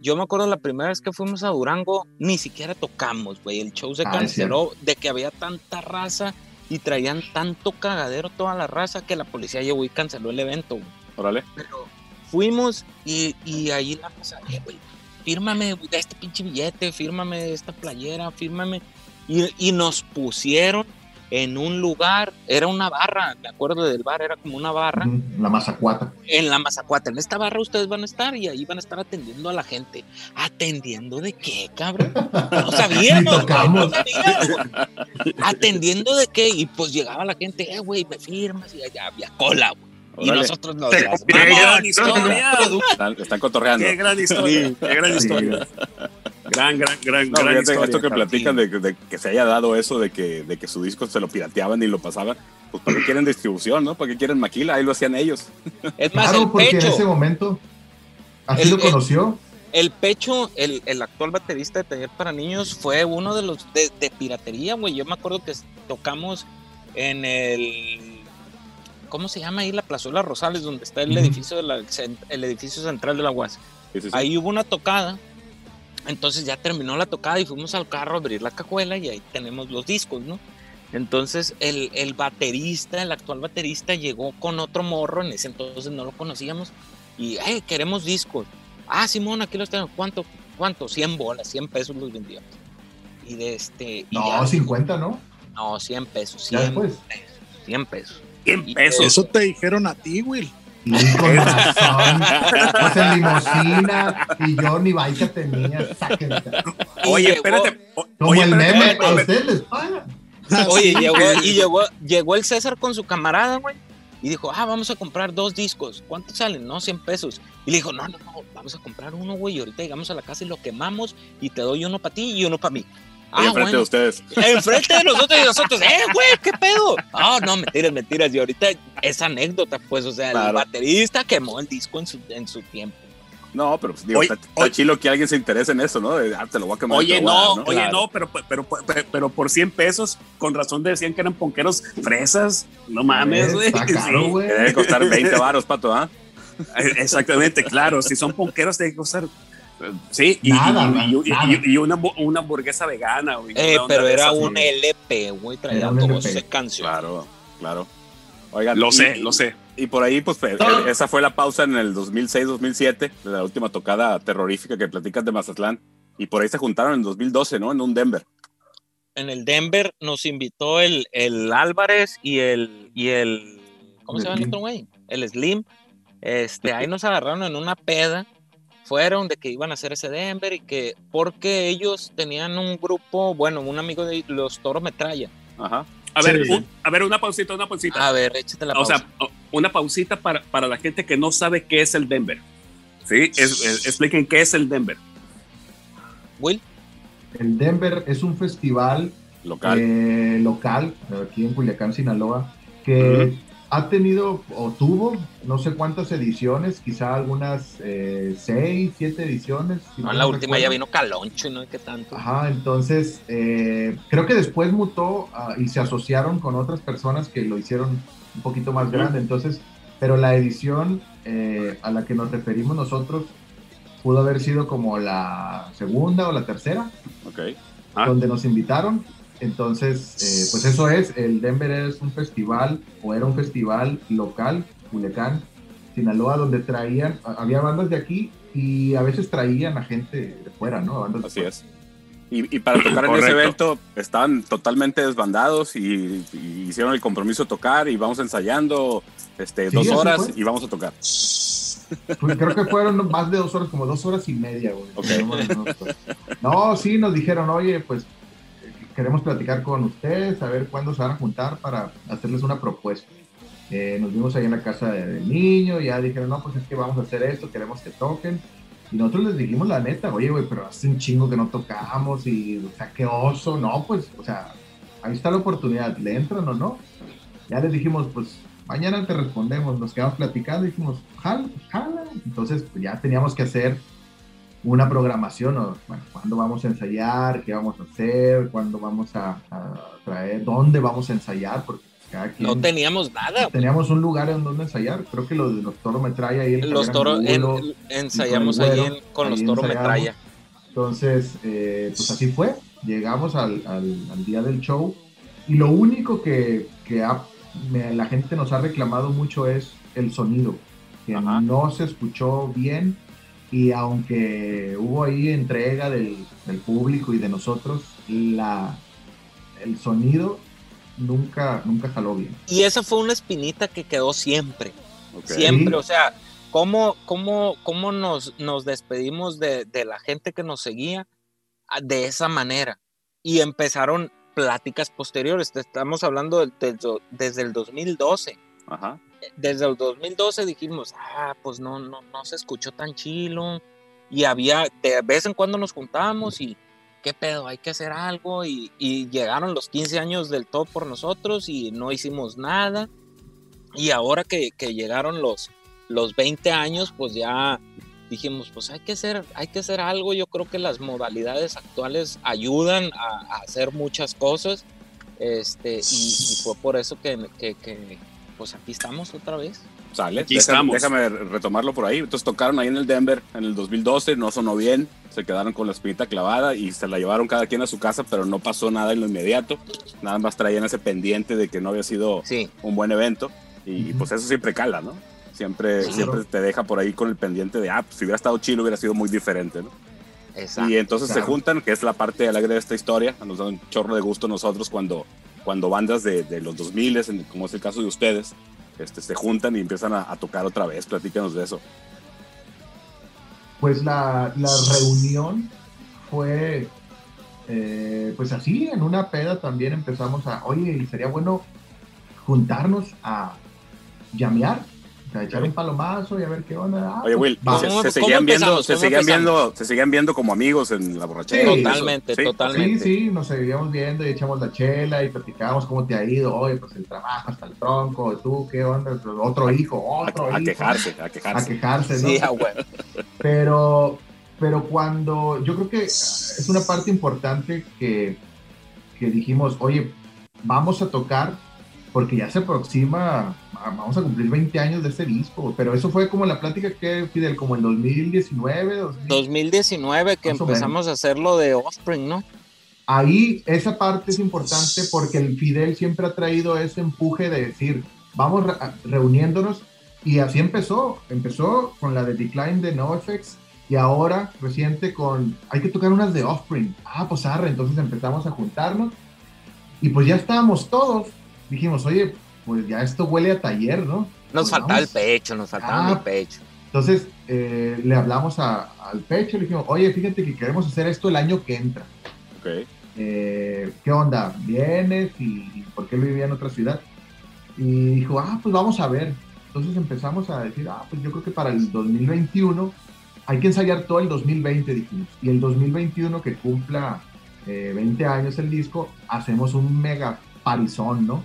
yo me acuerdo la primera vez que fuimos a Durango, ni siquiera tocamos, güey. El show se Ah, canceló de que había tanta raza y traían tanto cagadero toda la raza que la policía llegó y canceló el evento, güey. Órale. Pero fuimos y, y ahí la raza, güey, fírmame de este pinche billete, fírmame esta playera, fírmame. Y, y nos pusieron en un lugar, era una barra, me acuerdo del bar, era como una barra Ujú, La mazacuata. en la Mazacuata. En esta barra ustedes van a estar y ahí van a estar atendiendo a la gente. ¿Atendiendo de qué, cabrón? No sabíamos. Güey, no sabíamos. ¿Atendiendo de qué? Y pues llegaba la gente, eh, güey, me firmas y allá había cola, güey. Y nosotros nos las convierte ¡Qué en mamamos. gran historia! Están, están cotorreando. ¡Qué gran historia! ¡Qué gran historia! Gran, gran, gran, No, gran historia. esto que platican de, de que se haya dado eso de que, de que su disco se lo pirateaban y lo pasaban, pues ¿para qué quieren distribución, no? ¿Para qué quieren maquila? Ahí lo hacían ellos. Es más, Claro, el porque en ese pecho, momento así El- lo el- conoció. el pecho, el, el actual baterista de Taller para Niños fue uno de los de, de piratería, güey. Yo me acuerdo que tocamos en el ¿cómo se llama ahí la plazuela Rosales donde está el Ujú. edificio de la, el edificio central de la UAS? Sí, sí, sí. Ahí hubo una tocada. Entonces ya terminó la tocada y fuimos al carro a abrir la cajuela y ahí tenemos los discos, ¿no? Entonces el, el baterista, el actual baterista, llegó con otro morro, en ese entonces no lo conocíamos, y, hey, queremos discos. Ah, Simón, aquí los tengo. ¿Cuánto? ¿Cuánto? 100 bolas, 100 pesos los vendíamos. Y de este... y No, ya- 50, ¿no? no, 100 pesos, Ya 100 después. pesos, 100 pesos. 100 pesos. Eso te dijeron a ti, Will. Y con razón. Pues en limosina y yo ni baica tenía. Sáquense. Oye, espérate. o- Como Oye, el espérate, meme, espérate, a ustedes les pagan. Oye, llegó, y llegó, llegó el César con su camarada, güey. Y dijo, ah, vamos a comprar dos discos. ¿Cuánto salen? No, 100 pesos. Y le dijo, no, no, no, vamos a comprar uno, güey. Y ahorita llegamos a la casa y lo quemamos y te doy uno para ti y uno para mí. Ah, enfrente bueno. de ustedes. Enfrente de nosotros y nosotros, ¡eh, güey! ¿Qué pedo? Ah, no, mentiras, mentiras. Y ahorita esa anécdota, pues, o sea, el baterista quemó el disco en su, en su tiempo. No, pero pues, digo, Oye, está, está oye. chilo que alguien se interese en eso, ¿no? De, ah, te lo voy a quemar. Oye, no, oye, Claro. no, pero, pero, pero, pero por 100 pesos, con razón decían que eran ponqueros fresas. No mames, güey. Debe costar 20 varos, pato, ¿ah? Eh, Exactamente, claro. Si son ponqueros, tiene que costar. Sí, y, Nada, y- y- y- nada. y- y una, una hamburguesa vegana, güey. Eh, pero era esas, un. LP, güey. Traía 12 LP. canciones. Claro, claro. Oigan, Lo y- sé, lo sé. Y por ahí, pues, esa fue la pausa en el 2006-2007, de la última tocada terrorífica que platicas de Mazatlán. Y por ahí se juntaron en 2012, ¿no? En un Denver. en el Denver nos invitó el, el Álvarez y el, y el ¿cómo El se llama el otro güey? El Slim. Este, ahí nos agarraron en una peda. Fueron de que iban a hacer ese Denver y que porque ellos tenían un grupo, bueno, un amigo de los Toro Metralla. Ajá. A ver, Sí. un- a ver, una pausita, una pausita. A ver, échate la o pausa. sea, o- una pausita para, para la gente que no sabe qué es el Denver. ¿Sí? Es- es- expliquen qué es el Denver. Will, El Denver es un festival Local. eh, local, aquí en Culiacán, Sinaloa, que ha tenido o tuvo no sé cuántas ediciones, quizá algunas eh, seis, siete ediciones. si No, mal la no última ya vino Caloncho y no sé qué tanto. Ajá, entonces eh, creo que después mutó ah, y se asociaron con otras personas que lo hicieron un poquito más grande. Entonces, pero la edición eh, a la que nos referimos nosotros pudo haber sido como la segunda o la tercera, Ok. Ah. donde nos invitaron. Entonces, eh, pues eso es, el Denver es un festival, o era un festival local, Culiacán, Sinaloa, donde traían, había bandas de aquí y a veces traían a gente de fuera, ¿no? Bandas de Así fuera. es. Y, y para tocar en ese evento estaban totalmente desbandados y, y hicieron el compromiso de tocar y vamos ensayando este, Sí, dos horas fue. y vamos a tocar. Pues creo que fueron más de dos horas, como dos horas y media, güey. Ok. No, sí, nos dijeron, oye, pues queremos platicar con ustedes, a ver cuándo se van a juntar para hacerles una propuesta. Eh, nos vimos ahí en la casa de- del niño, ya dijeron, no, pues es que vamos a hacer esto, queremos que toquen. Y nosotros les dijimos la neta, oye, güey, pero hace un chingo que no tocamos y, o sea, qué oso, no, pues, o sea, ahí está la oportunidad, ¿le entran o no? Ya les dijimos, pues, mañana te respondemos, nos quedamos platicando dijimos, jala, jala. Entonces, pues ya teníamos que hacer una programación, o, bueno, cuándo vamos a ensayar, qué vamos a hacer, cuándo vamos a, a traer, dónde vamos a ensayar, porque pues, cada quien... No teníamos nada. Teníamos un lugar en donde ensayar, creo que los de los Toro Metralla ahí en Los toros en- ensayamos con ahí en- con los toros metralla. Entonces, eh, pues así fue. Llegamos al, al- al día del show y lo único que, que ha- me- la gente nos ha reclamado mucho es el sonido, que Ajá. no se escuchó bien y aunque hubo ahí entrega del, del público y de nosotros, la, el sonido nunca, nunca jaló bien. Y esa fue una espinita que quedó siempre. Ok. Siempre, Sí. o sea, ¿cómo, cómo, cómo nos, nos despedimos de, de la gente que nos seguía de esa manera? Y empezaron pláticas posteriores. Te estamos hablando del- del do- desde el 2012. Ajá. Desde el 2012 dijimos, ah, pues no, no, no se escuchó tan chilo. Y había, de vez en cuando nos juntábamos y, ¿qué pedo? Hay que hacer algo. Y, y llegaron los 15 años del top por nosotros y no hicimos nada. Y ahora que, que llegaron los, los 20 años, pues ya dijimos, pues hay que hacer, hay que hacer algo. Yo creo que las modalidades actuales ayudan a, a hacer muchas cosas. Este, y, y fue por eso que, que, que, pues aquí estamos otra vez. Sale. Aquí déjame, estamos. déjame retomarlo por ahí. Entonces tocaron ahí en el Denver en el 2012, no sonó bien, se quedaron con la espinita clavada y se la llevaron cada quien a su casa, pero no pasó nada en lo inmediato. Nada más traían ese pendiente de que no había sido Sí, un buen evento y Ujú. pues eso siempre cala, ¿no? Siempre, Claro. siempre te deja por ahí con el pendiente de, ah, pues, si hubiera estado chilo hubiera sido muy diferente, ¿no? exacto. Y entonces se juntan, que es la parte alegre de esta historia. Nos da un chorro de gusto nosotros cuando, cuando bandas de, de los 2000, en- como es el caso de ustedes, este, se juntan y empiezan a, tocar otra vez. Platícanos de eso. Pues la, la reunión fue, eh, pues así, en una peda también empezamos a, oye, sería bueno juntarnos a llamear, sea, echar un palomazo y a ver qué onda. Ah, Oye, pues, Will, va. se, ¿Cómo- se seguían viendo, se ¿Cómo seguían viendo, se seguían viendo como amigos en la borrachera. Sí. Totalmente, Sí. totalmente. Sí, sí, nos seguíamos viendo y echamos la chela y platicábamos cómo te ha ido. Oye, pues el trabajo hasta el tronco, tú, ¿qué onda? Otro hijo, otro A, a hijo. quejarse, a A quejarse. quejarse, ¿no? Sí, ah, bueno. Pero, pero cuando yo creo que es una parte importante que, que dijimos, oye, vamos a tocar porque ya se aproxima, vamos a cumplir 20 años de este disco, pero eso fue como la plática que, Fidel, como en 2019, 2000. 2019 que empezamos a hacer lo de Offspring, ¿no? Ahí esa parte es importante porque el Fidel siempre ha traído ese empuje de decir, vamos re- reuniéndonos y así empezó, empezó con la de Decline de NoFX y ahora reciente con, hay que tocar unas de Offspring. Ah, pues arre, entonces empezamos a juntarnos y pues ya estábamos todos. Dijimos, oye, pues ya esto huele a taller, ¿no? Nos Pues faltaba el pecho, nos faltaba Ah. el pecho. Entonces eh, le hablamos a- al pecho y le dijimos, oye, fíjate que queremos hacer esto el año que entra. Ok. eh, ¿qué onda? ¿Vienes? ¿Y, y por qué él vivía en otra ciudad? Y dijo, ah, pues vamos a ver. Entonces empezamos a decir, ah, pues yo creo que para el 2021 hay que ensayar todo el 2020, dijimos. Y el 2021 que cumpla eh, 20 años el disco, hacemos un mega parizón, ¿no?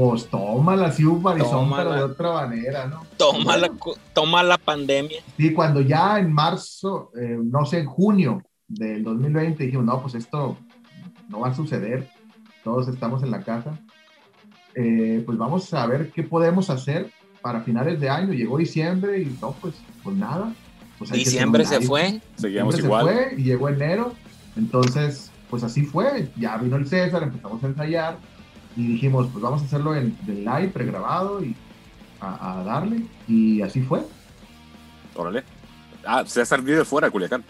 Pues tómala, así un pero de otra manera, ¿no? Toma la, toma la pandemia. Sí, cuando ya en marzo, eh, no sé, en junio del 2020 dijimos, no, pues esto no va a suceder, todos estamos en la casa, eh, pues vamos a ver qué podemos hacer para finales de año. Llegó diciembre y no, pues, pues nada. Pues Diciembre se fue. Diciembre igual. Se fue y llegó enero, entonces, pues así fue. Ya vino el César, empezamos a ensayar y dijimos, pues vamos a hacerlo en, en live, pregrabado y a, a darle. Y así fue. Órale. Ah, César vive fuera de Culiacán.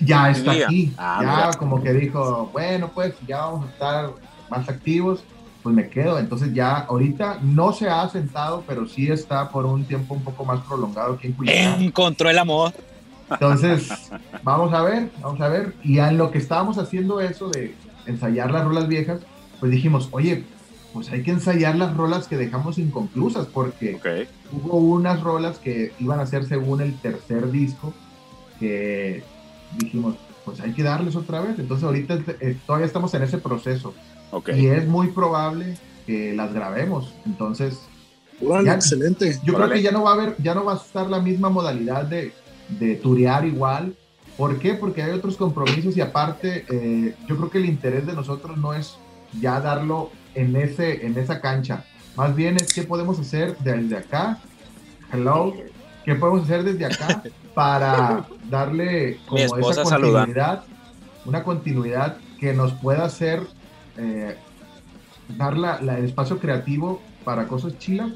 ya está aquí. Ah, ya mira. como que dijo, bueno, pues ya vamos a estar más activos, pues me quedo. Entonces ya ahorita no se ha sentado, pero sí está por un tiempo un poco más prolongado aquí en Culiacán. Encontró el amor. Entonces, vamos a ver, vamos a ver. Y en lo que estábamos haciendo eso de ensayar las rolas viejas, pues dijimos, oye, pues hay que ensayar las rolas que dejamos inconclusas, porque hubo unas rolas que iban a ser según el tercer disco, que dijimos, pues hay que darles otra vez. Entonces ahorita eh, todavía estamos en ese proceso Ok. y es muy probable que las grabemos. Entonces Órale, Ya. excelente. yo creo que ya no va a haber, ya no va a estar la misma modalidad de, de turear igual. ¿Por qué? Porque hay otros compromisos y aparte, eh, yo creo que el interés de nosotros no es ya darlo en, ese, en esa cancha. Más bien es qué podemos hacer desde acá. Hello. ¿Qué podemos hacer desde acá para darle como esa continuidad? Una continuidad que nos pueda hacer eh, dar la- la- el espacio creativo para cosas chilas,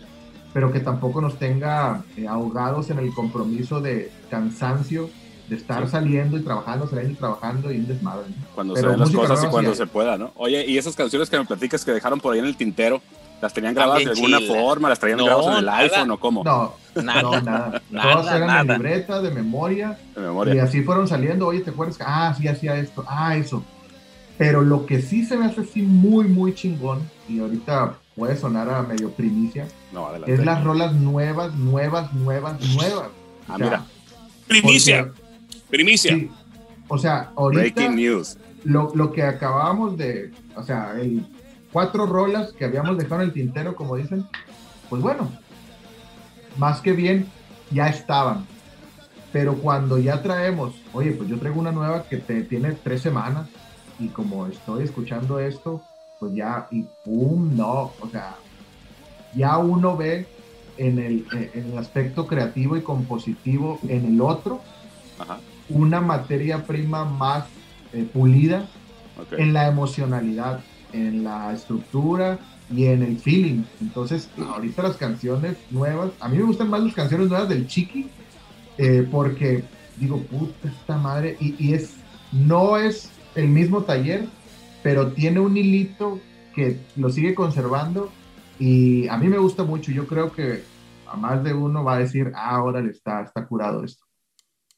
pero que tampoco nos tenga eh, ahogados en el compromiso de cansancio de estar saliendo y trabajando, saliendo y trabajando y un desmadre. ¿no? Cuando Pero se den las cosas y cuando sí se pueda, ¿no? Oye, y esas canciones que me platicas que dejaron por ahí en el tintero, ¿las tenían grabadas de alguna forma? ¿Las traían No, grabadas en el nada. iPhone o cómo? No, Nada. no, nada. Nada, Todas eran de nada. libreta, de memoria, De y memoria. así fueron saliendo. Oye, ¿te acuerdas? que, Ah, sí, hacía esto. Ah, eso. Pero lo que sí se me hace así muy, muy chingón, y ahorita puede sonar a medio primicia, No, adelante. es las rolas nuevas, nuevas, nuevas, nuevas. Ah, O sea, mira. Primicia, porque- primicia. sí. O sea, ahorita Breaking news. lo, lo que acabamos de, o sea, el cuatro rolas que habíamos dejado en el tintero, como dicen, pues bueno, más que bien, ya estaban. Pero cuando ya traemos, oye, pues yo traigo una nueva que te, tiene tres semanas y como estoy escuchando esto, pues ya, y pum, no, o sea, ya uno ve en el, en el aspecto creativo y compositivo en el otro Ajá. Una materia prima más eh, pulida en la emocionalidad, en la estructura y en el feeling. Entonces, ahorita las canciones nuevas, a mí me gustan más las canciones nuevas del Chiqui, eh, porque digo, puta esta madre, y, y es, no es el mismo taller, pero tiene un hilito que lo sigue conservando y a mí me gusta mucho. Yo creo que a más de uno va a decir, ah, órale, está, está curado esto.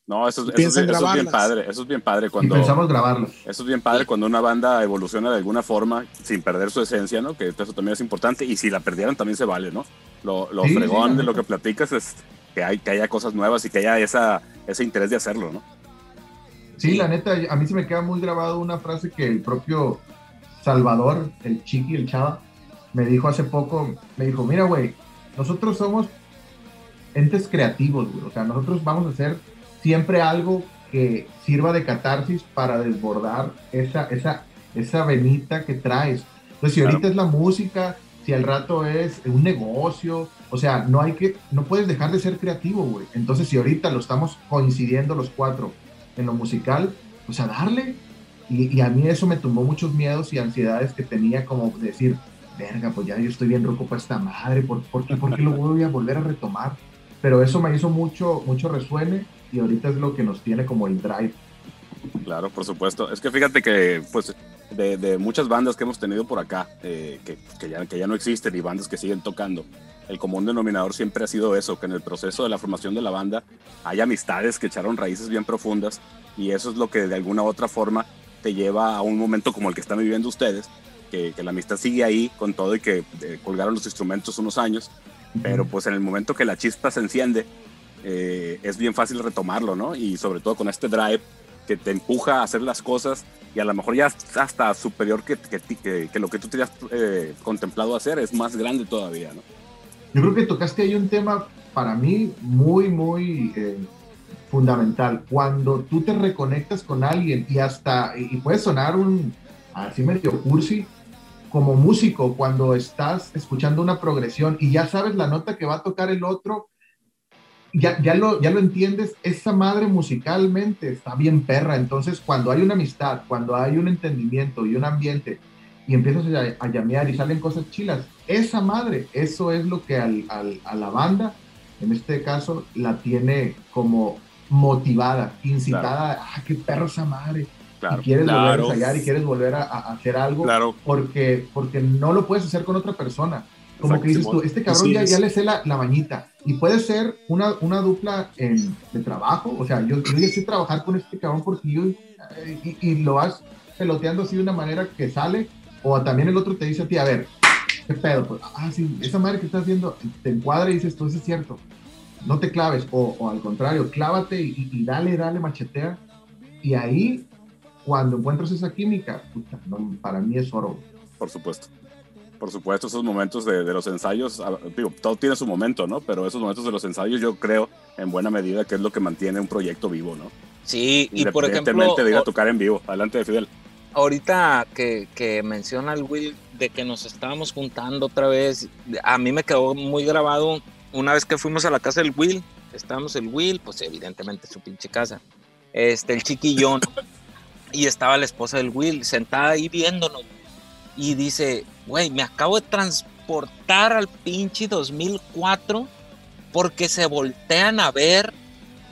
No, eso, es- eso es, bien- eso es bien grabarlas. padre. Eso es bien padre Y cuando. pensamos grabarlo. Eso es bien padre cuando una banda evoluciona de alguna forma sin perder su esencia, ¿no? Que eso también es importante. Y si la perdieran también se vale, ¿no? Lo, lo Sí, fregón de lo que platicas es que, hay, que haya cosas nuevas y que haya esa, ese interés de hacerlo, ¿no? Sí, Sí. la neta, a mí se me queda muy grabado una frase que el propio Salvador, el chiqui, el chava, me dijo hace poco, me dijo, mira, güey, nosotros somos entes creativos, güey, o sea, nosotros vamos a hacer siempre algo que sirva de catarsis para desbordar esa, esa, esa venita que traes. Entonces, si Claro. ahorita es la música, si al rato es un negocio, o sea, no hay que, no puedes dejar de ser creativo, güey. Entonces, si ahorita lo estamos coincidiendo los cuatro en lo musical, pues a darle. Y, y a mí eso me tumbó muchos miedos y ansiedades que tenía como decir, verga, pues ya yo estoy bien roco para esta madre, ¿por, por, qué, por qué lo voy a volver a retomar? Pero eso me hizo mucho, mucho resuene y ahorita es lo que nos tiene como el drive. Claro, por supuesto. Es que fíjate que, pues, de, de muchas bandas que hemos tenido por acá, eh, que, que ya, que ya no existen y bandas que siguen tocando, el común denominador siempre ha sido eso, que en el proceso de la formación de la banda hay amistades que echaron raíces bien profundas y eso es lo que de alguna u otra forma te lleva a un momento como el que están viviendo ustedes, que, que la amistad sigue ahí con todo y que eh, colgaron los instrumentos unos años, pero pues en el momento que la chispa se enciende, eh, es bien fácil retomarlo, ¿no? Y sobre todo con este drive que te empuja a hacer las cosas y a lo mejor ya hasta superior que, que, que- que lo que tú tenías eh, contemplado hacer, es más grande todavía, ¿no? Yo creo que tocaste ahí un tema para mí muy, muy eh, fundamental. Cuando tú te reconectas con alguien y hasta, y puede sonar un, así medio cursi, como músico, cuando estás escuchando una progresión y ya sabes la nota que va a tocar el otro, ya, ya, lo, ya lo entiendes, esa madre musicalmente está bien perra. Entonces, cuando hay una amistad, cuando hay un entendimiento y un ambiente y empiezas a, a llamear y salen cosas chilas, esa madre, eso es lo que al, al- a la banda, en este caso, la tiene como motivada, incitada, ah, qué perro esa madre. Claro, y quieres volver a claro, ensayar y quieres volver a, a hacer algo claro. porque, porque no lo puedes hacer con otra persona. Como que dices tú, este cabrón ya, es. ya le sé la, la mañita. Y puede ser una, una dupla en, de trabajo. O sea, yo, yo ya sé trabajar con este cabrón porque yo. Y, y lo vas peloteando así de una manera que sale. O también el otro te dice a ti, a ver, ¿qué pedo? Pues, ah, sí, esa madre que estás viendo te encuadra y dices, tú, eso es cierto. No te claves. O, o al contrario, clávate y, y dale, dale, machetea. Y ahí, cuando encuentras esa química, puta, no, para mí es oro. Por supuesto. Por supuesto, esos momentos de, de los ensayos, digo, todo tiene su momento, ¿no? Pero esos momentos de los ensayos yo creo en buena medida que es lo que mantiene un proyecto vivo, ¿no? Sí, y por ejemplo, de ir a tocar en vivo. Adelante, Fidel. ahorita que, que menciona el Will de que nos estábamos juntando otra vez, a mí me quedó muy grabado una vez que fuimos a la casa del Will, estábamos el Will, pues evidentemente su pinche casa, este, el chiquillón, y estaba la esposa del Will sentada ahí viéndonos, y dice, güey, me acabo de transportar al pinche 2004 porque se voltean a ver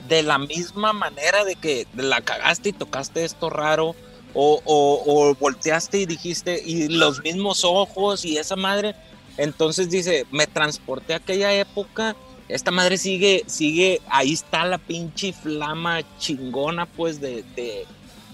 de la misma manera de que la cagaste y tocaste esto raro, o, o- volteaste y dijiste, y los mismos ojos y esa madre. Entonces dice, me transporté a aquella época, esta madre sigue, sigue, ahí está la pinche flama chingona, pues, de,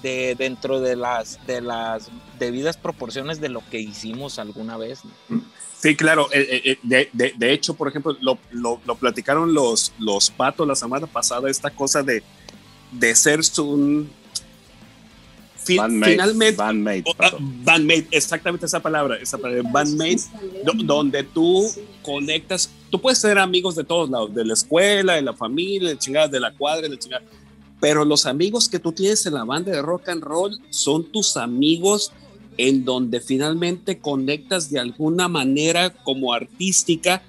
de dentro de las, de las debidas proporciones de lo que hicimos alguna vez. ¿no? Sí, claro. eh, eh, eh, de, de- de hecho, por ejemplo, lo, lo- lo platicaron los, los patos la semana pasada, esta cosa de, de ser un... fi- Bandmate, finalmente, bandmate, o- ah, Pato. bandmate, exactamente esa palabra, esa palabra, bandmate, do- donde tú conectas, tú puedes ser amigos de todos lados, de la escuela, de la familia, de chingada, de la cuadra, de chingada, pero los amigos que tú tienes en la banda de rock and roll son tus amigos en donde finalmente conectas de alguna manera como artística.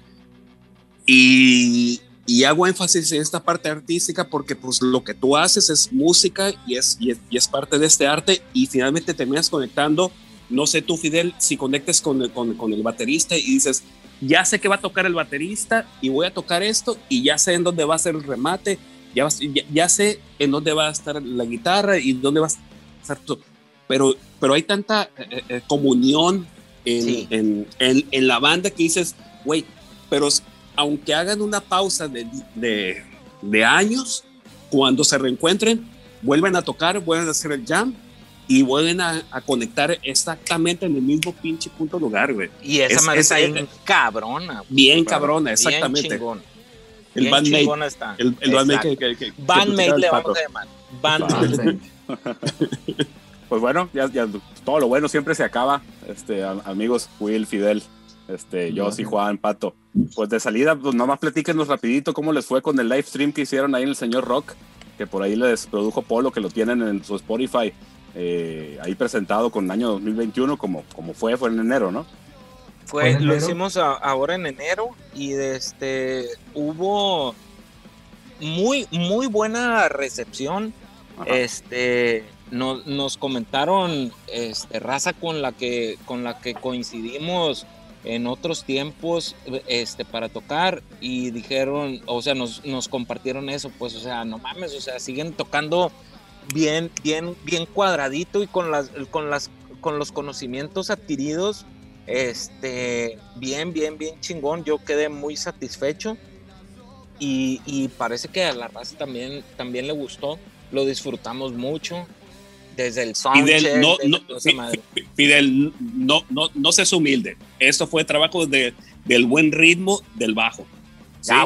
Y, y hago énfasis en esta parte artística porque pues lo que tú haces es música y es, y es, parte de este arte y finalmente terminas conectando, no sé tú Fidel, si conectes con, el- con, con el baterista y dices, ya sé que va a tocar el baterista y voy a tocar esto y ya sé en dónde va a ser el remate, ya, ya, ya sé en dónde va a estar la guitarra y dónde va a estar todo. Pero, pero hay tanta eh, eh, comunión en, Sí. en, en, en la banda que dices, güey, pero aunque hagan una pausa de, de, de años, cuando se reencuentren, vuelven a tocar, vuelven a hacer el jam y vuelven a, a conectar exactamente en el mismo pinche punto lugar, güey. Y esa Es- madre es- está bien es- cabrona. Bien cabrona, exactamente. El bien bandmate. chingona está. El, el bandmate que, que, que- que Bandmate le vamos a llamar. Bandmate. Pues bueno, ya, ya todo lo bueno siempre se acaba. Este, a- amigos, Will, Fidel, este, yo, sí, Juan, Pato. Pues de salida, pues nomás platíquenos rapidito cómo les fue con el live stream que hicieron ahí en el señor Rock, que por ahí les produjo Polo, que lo tienen en su Spotify, eh, ahí presentado con el año 2021, como, como fue, fue en enero, ¿no? Fue, ¿Fue en lo hicimos a- ahora en enero y este hubo muy muy buena recepción. Ajá. Este nos, nos comentaron este raza con la que con la que coincidimos en otros tiempos este para tocar y dijeron, o sea, nos, nos compartieron eso, pues o sea, no mames, o sea, siguen tocando bien bien bien cuadradito y con las con las con los conocimientos adquiridos este, bien, bien, bien chingón. Yo quedé muy satisfecho. Y, y parece que a la raza también, también le gustó. Lo disfrutamos mucho. Desde el soundcheck. Fidel, no, no, Fidel, no, no, no seas humilde. Esto fue trabajo de, del buen ritmo del bajo.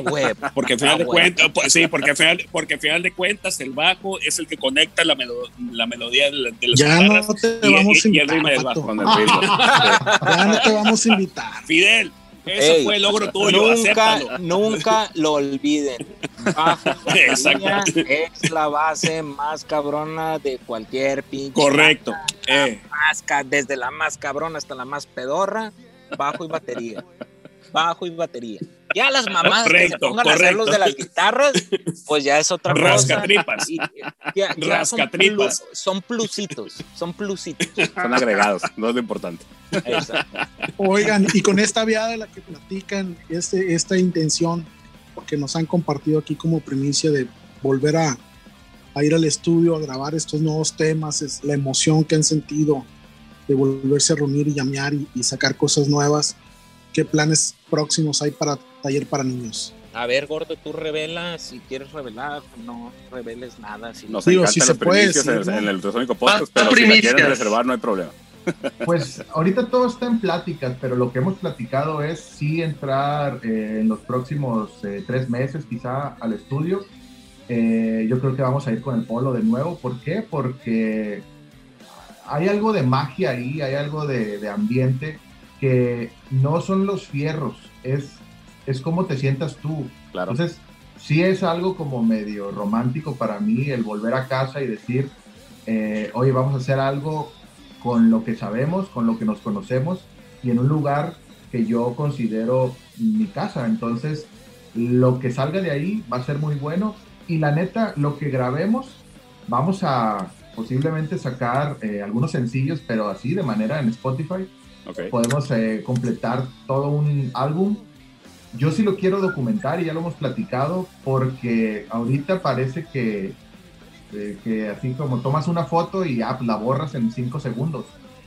Güey. Porque al final Ah, de cuentas, pues, sí, porque al final, porque al final de cuentas el bajo es el que conecta la, melo- la melodía de, la- de las Ya guitarras no te y, vamos y el ritmo invitar, del bajo. Con el ritmo. Ya no te vamos a invitar. Fidel, eso Ey, fue logro tuyo, Nunca, acéptalo. nunca lo olviden. Bajo y Exacto. batería es la base más cabrona de cualquier pinche. Correcto. Eh, más desde la más cabrona hasta la más pedorra, bajo y batería. Bajo y batería. Ya las que se Correcto, pongan a hacer los de las guitarras, pues ya es otra cosa. Rascatripas. Y- ya- ya son Rascatripas. plu- Son plusitos, son plusitos. Son agregados, no es lo importante. Exacto. Oigan, y con esta viada de la que platican, este, esta intención que nos han compartido aquí como primicia de volver a, a ir al estudio a grabar estos nuevos temas, es la emoción que han sentido de volverse a reunir y llamear y, y sacar cosas nuevas. ¿Qué planes próximos hay para Taller para Niños? A ver, gordo, tú revelas si quieres revelar, no reveles nada. Si Nos Digo, si se puede decir, en, ¿no? en el Ultrasónico Podcast, Ah, pero si la primicias. quieren reservar no hay problema. Pues ahorita todo está en pláticas, pero lo que hemos platicado es sí entrar eh, en los próximos eh, tres meses quizá al estudio. Eh, yo creo que vamos a ir con el polo de nuevo. ¿Por qué? Porque hay algo de magia ahí, hay algo de, de ambiente que no son los fierros, es, es cómo te sientas tú. Claro. Entonces, sí es algo como medio romántico para mí el volver a casa y decir, eh, oye, vamos a hacer algo con lo que sabemos, con lo que nos conocemos y en un lugar que yo considero mi casa. Entonces, lo que salga de ahí va a ser muy bueno y la neta, lo que grabemos, vamos a posiblemente sacar eh, algunos sencillos, pero así de manera en Spotify Podemos eh, completar todo un álbum. Yo sí lo quiero documentar y ya lo hemos platicado porque ahorita parece que, eh, que así como tomas una foto y ya la borras en cinco segundos.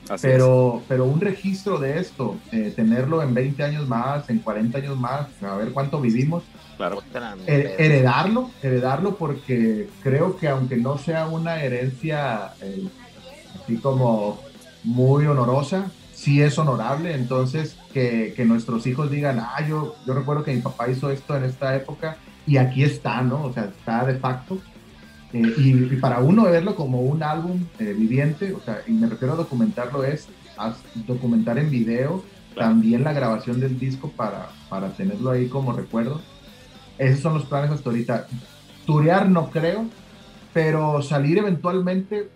Así Pero, pero un registro de esto, eh, tenerlo en 20 años más, en 40 años más, a ver cuánto vivimos, claro. Heredarlo, heredarlo porque creo que aunque no sea una herencia eh, así como muy honorosa, sí es honorable, entonces que, que nuestros hijos digan, ah, yo, yo recuerdo que mi papá hizo esto en esta época y aquí está, ¿no? O sea, está de facto. Eh, y, y para uno verlo como un álbum eh, viviente, o sea, y me refiero a documentarlo es haz- documentar en video, Claro. también la grabación del disco para, para tenerlo ahí como recuerdo. Esos son los planes hasta ahorita. Turear no creo, pero salir eventualmente,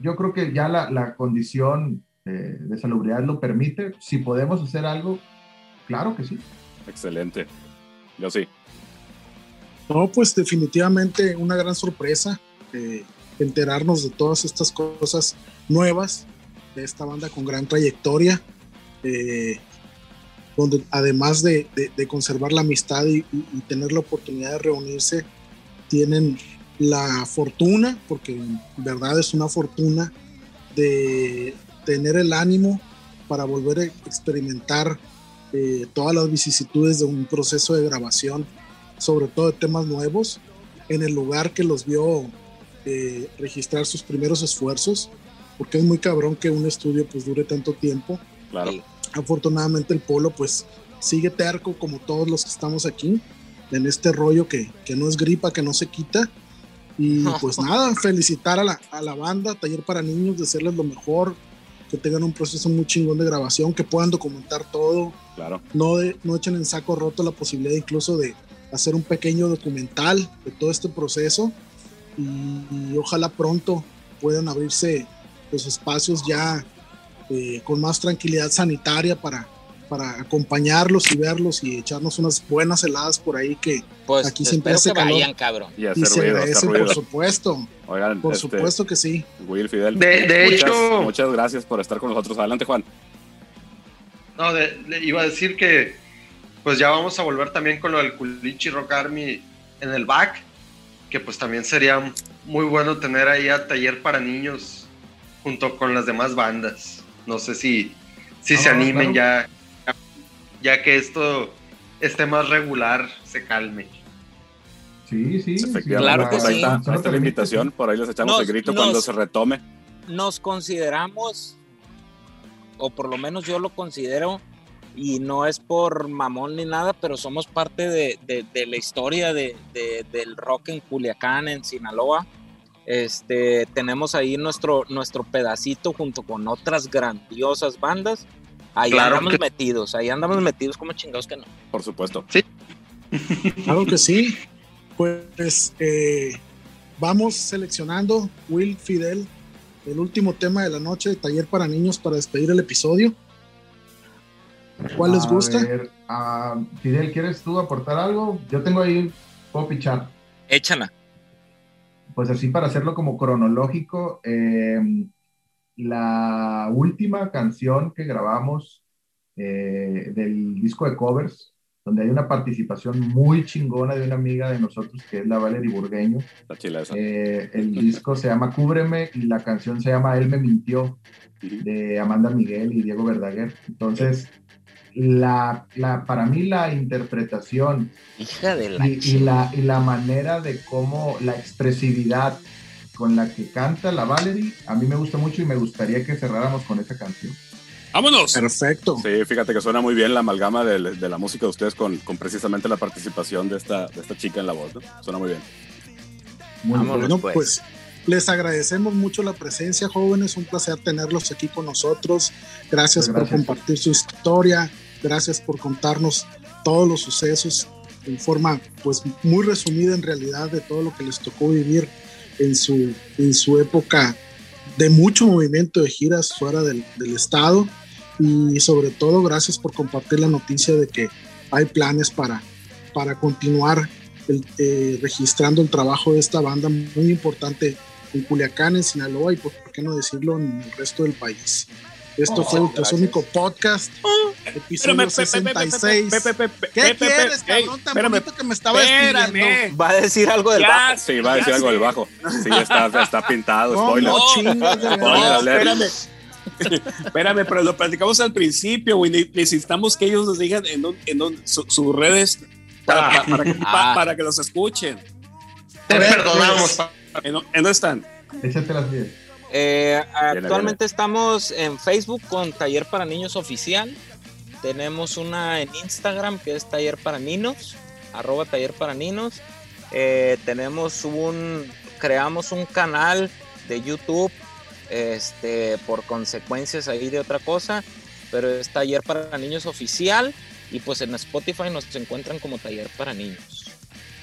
yo creo que ya la, la condición eh, de salubridad lo permite. Si podemos hacer algo, claro que sí. Excelente. Yo sí. No, pues definitivamente una gran sorpresa eh, enterarnos de todas estas cosas nuevas de esta banda con gran trayectoria, eh, donde además de, de- de conservar la amistad y, y- y tener la oportunidad de reunirse, tienen la fortuna, porque en verdad es una fortuna, de tener el ánimo para volver a experimentar eh, todas las vicisitudes de un proceso de grabación sobre todo de temas nuevos, en el lugar que los vio eh, registrar sus primeros esfuerzos, porque es muy cabrón que un estudio pues dure tanto tiempo. Claro. Afortunadamente el polo pues sigue terco como todos los que estamos aquí, en este rollo que, que no es gripa, que no se quita. Y pues nada, felicitar a la, a la banda, Taller para Niños, desearles lo mejor, que tengan un proceso muy chingón de grabación, que puedan documentar todo, Claro. no, de- no echen en saco roto la posibilidad incluso de hacer un pequeño documental de todo este proceso y, y ojalá pronto puedan abrirse los espacios ya eh, con más tranquilidad sanitaria para, para acompañarlos y verlos y echarnos unas buenas heladas por ahí que Pues Aquí siempre hace que calor. vayan, cabrón. Y y hacer se ruido, agradece hacer por supuesto, Oigan, por este, supuesto que sí. Will Fidel. De- de muchas, hecho- Muchas gracias por estar con nosotros. Adelante, Juan. No, de- le iba a decir que pues ya vamos a volver también con lo del Culichi Rock Army en el back, que pues también sería muy bueno tener ahí a taller para niños junto con las demás bandas. No sé si, si se Ah, animen claro. ya, ya que esto esté más regular, se calme. Sí, sí. Claro la- que ahí sí. está, la- ahí está la invitación. Por ahí les echamos Nos- el grito nos- cuando se retome. Nos consideramos, o por lo menos yo lo considero, y no es por mamón ni nada, pero somos parte de, de- de la historia de, de- del rock en Culiacán, en Sinaloa. Este, tenemos ahí nuestro, nuestro pedacito junto con otras grandiosas bandas. Ahí Claro andamos que- metidos, ahí andamos metidos como chingados que no. Por supuesto. Claro que sí. Pues eh, vamos seleccionando Will Fidel, el último tema de la noche de Taller para Niños para despedir el episodio. ¿Cuál les gusta? ver, ah, Fidel, ¿quieres tú aportar algo? Yo tengo ahí, puedo pichar. Échala. Pues así para hacerlo como cronológico, eh, la última canción que grabamos eh, del disco de covers, donde hay una participación muy chingona de una amiga de nosotros que es la Valerie Burgueño. Está chila esa. Eh, el disco se llama Cúbreme y la canción se llama Él me mintió de Amanda Miguel y Diego Verdaguer. Entonces, la, la, para mí la interpretación Hija de la y, y la, y la manera de cómo la expresividad con la que canta la Valerie, a mí me gusta mucho y me gustaría que cerráramos con esa canción. Vámonos. Perfecto. Sí, fíjate que suena muy bien la amalgama de, de la música de ustedes con, con precisamente la participación de esta, de esta chica en la voz. ¿no? Suena muy bien. Muy Vámonos. bien. Bueno, pues. pues les agradecemos mucho la presencia, jóvenes. Un placer tenerlos aquí con nosotros. Gracias, Muchas por gracias. compartir su historia. Gracias por contarnos todos los sucesos en forma, pues, muy resumida en realidad de todo lo que les tocó vivir en su, en su época de mucho movimiento de giras fuera del, del estado. Y sobre todo, gracias por compartir la noticia de que hay planes para, para continuar el- eh, registrando el trabajo de esta banda muy importante en Culiacán, en Sinaloa y por qué no decirlo en el resto del país. Esto Oh, fue Ultrasónico Podcast, episodio Espérame, pe- pe- pe- pe- 66. pe- pe- pe- pe- ¿Qué quieres, cabrón, tan espérame, bonito que me estaba despidiendo? Va a decir algo del Ya, bajo. Sí, va a decir algo del bajo. Sí, está, está pintado, ¿Cómo spoiler. alert. espérame. Espérame, pero lo platicamos al principio, güey. Ne- Necesitamos que ellos nos digan en, dónde- en dónde- su- sus redes para, para- para que, Ah. para que los escuchen. Te perdonamos. pues. ¿En, en dónde están? Échatelas bien. Eh, actualmente estamos en Facebook con Taller para Niños Oficial. Tenemos una en Instagram que es Taller para Niños, arroba Taller para Niños. Eh, tenemos un, creamos un canal de YouTube, este, por consecuencias ahí de otra cosa, pero es Taller para Niños Oficial. Y pues en Spotify nos encuentran como Taller para Niños.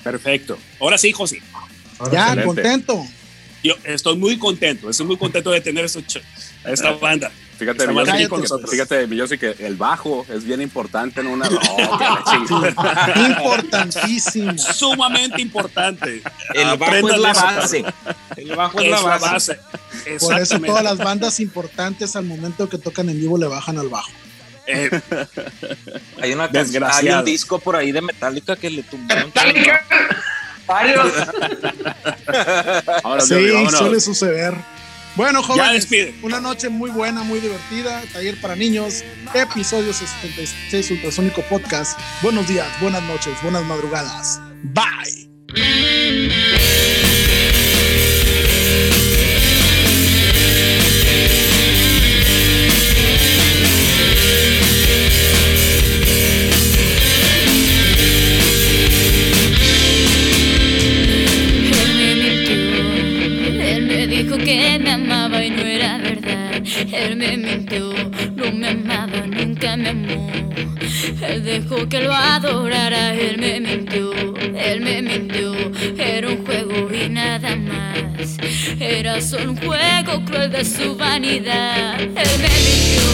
Perfecto. Ahora sí, José. Ahora Ya, excelente. contento. Yo estoy muy contento. Estoy muy contento de tener esta banda. Fíjate, Está mi Yossi, aquí que- con fíjate, mi Yossi, que el bajo es bien importante en una. Oh. Importantísimo. Sumamente importante. El bajo es la eso, base. El bajo es, Es la base. Por eso todas las bandas importantes al momento que tocan en vivo le bajan al bajo. Eh, Hay, una hay un disco por ahí de Metallica que le tumbaron. Metallica. Varios. Ahora, Sí, suele suceder. Bueno, jóvenes, una noche muy buena, muy divertida. Taller para niños, episodio 76 Ultrasónico Podcast. Buenos días, buenas noches, buenas madrugadas. Bye. Él me mintió, no me amaba, nunca me amó. Él dejó que lo adorara, él me mintió, él me mintió. Era un juego y nada más. Era solo un juego cruel de su vanidad. Él me mintió.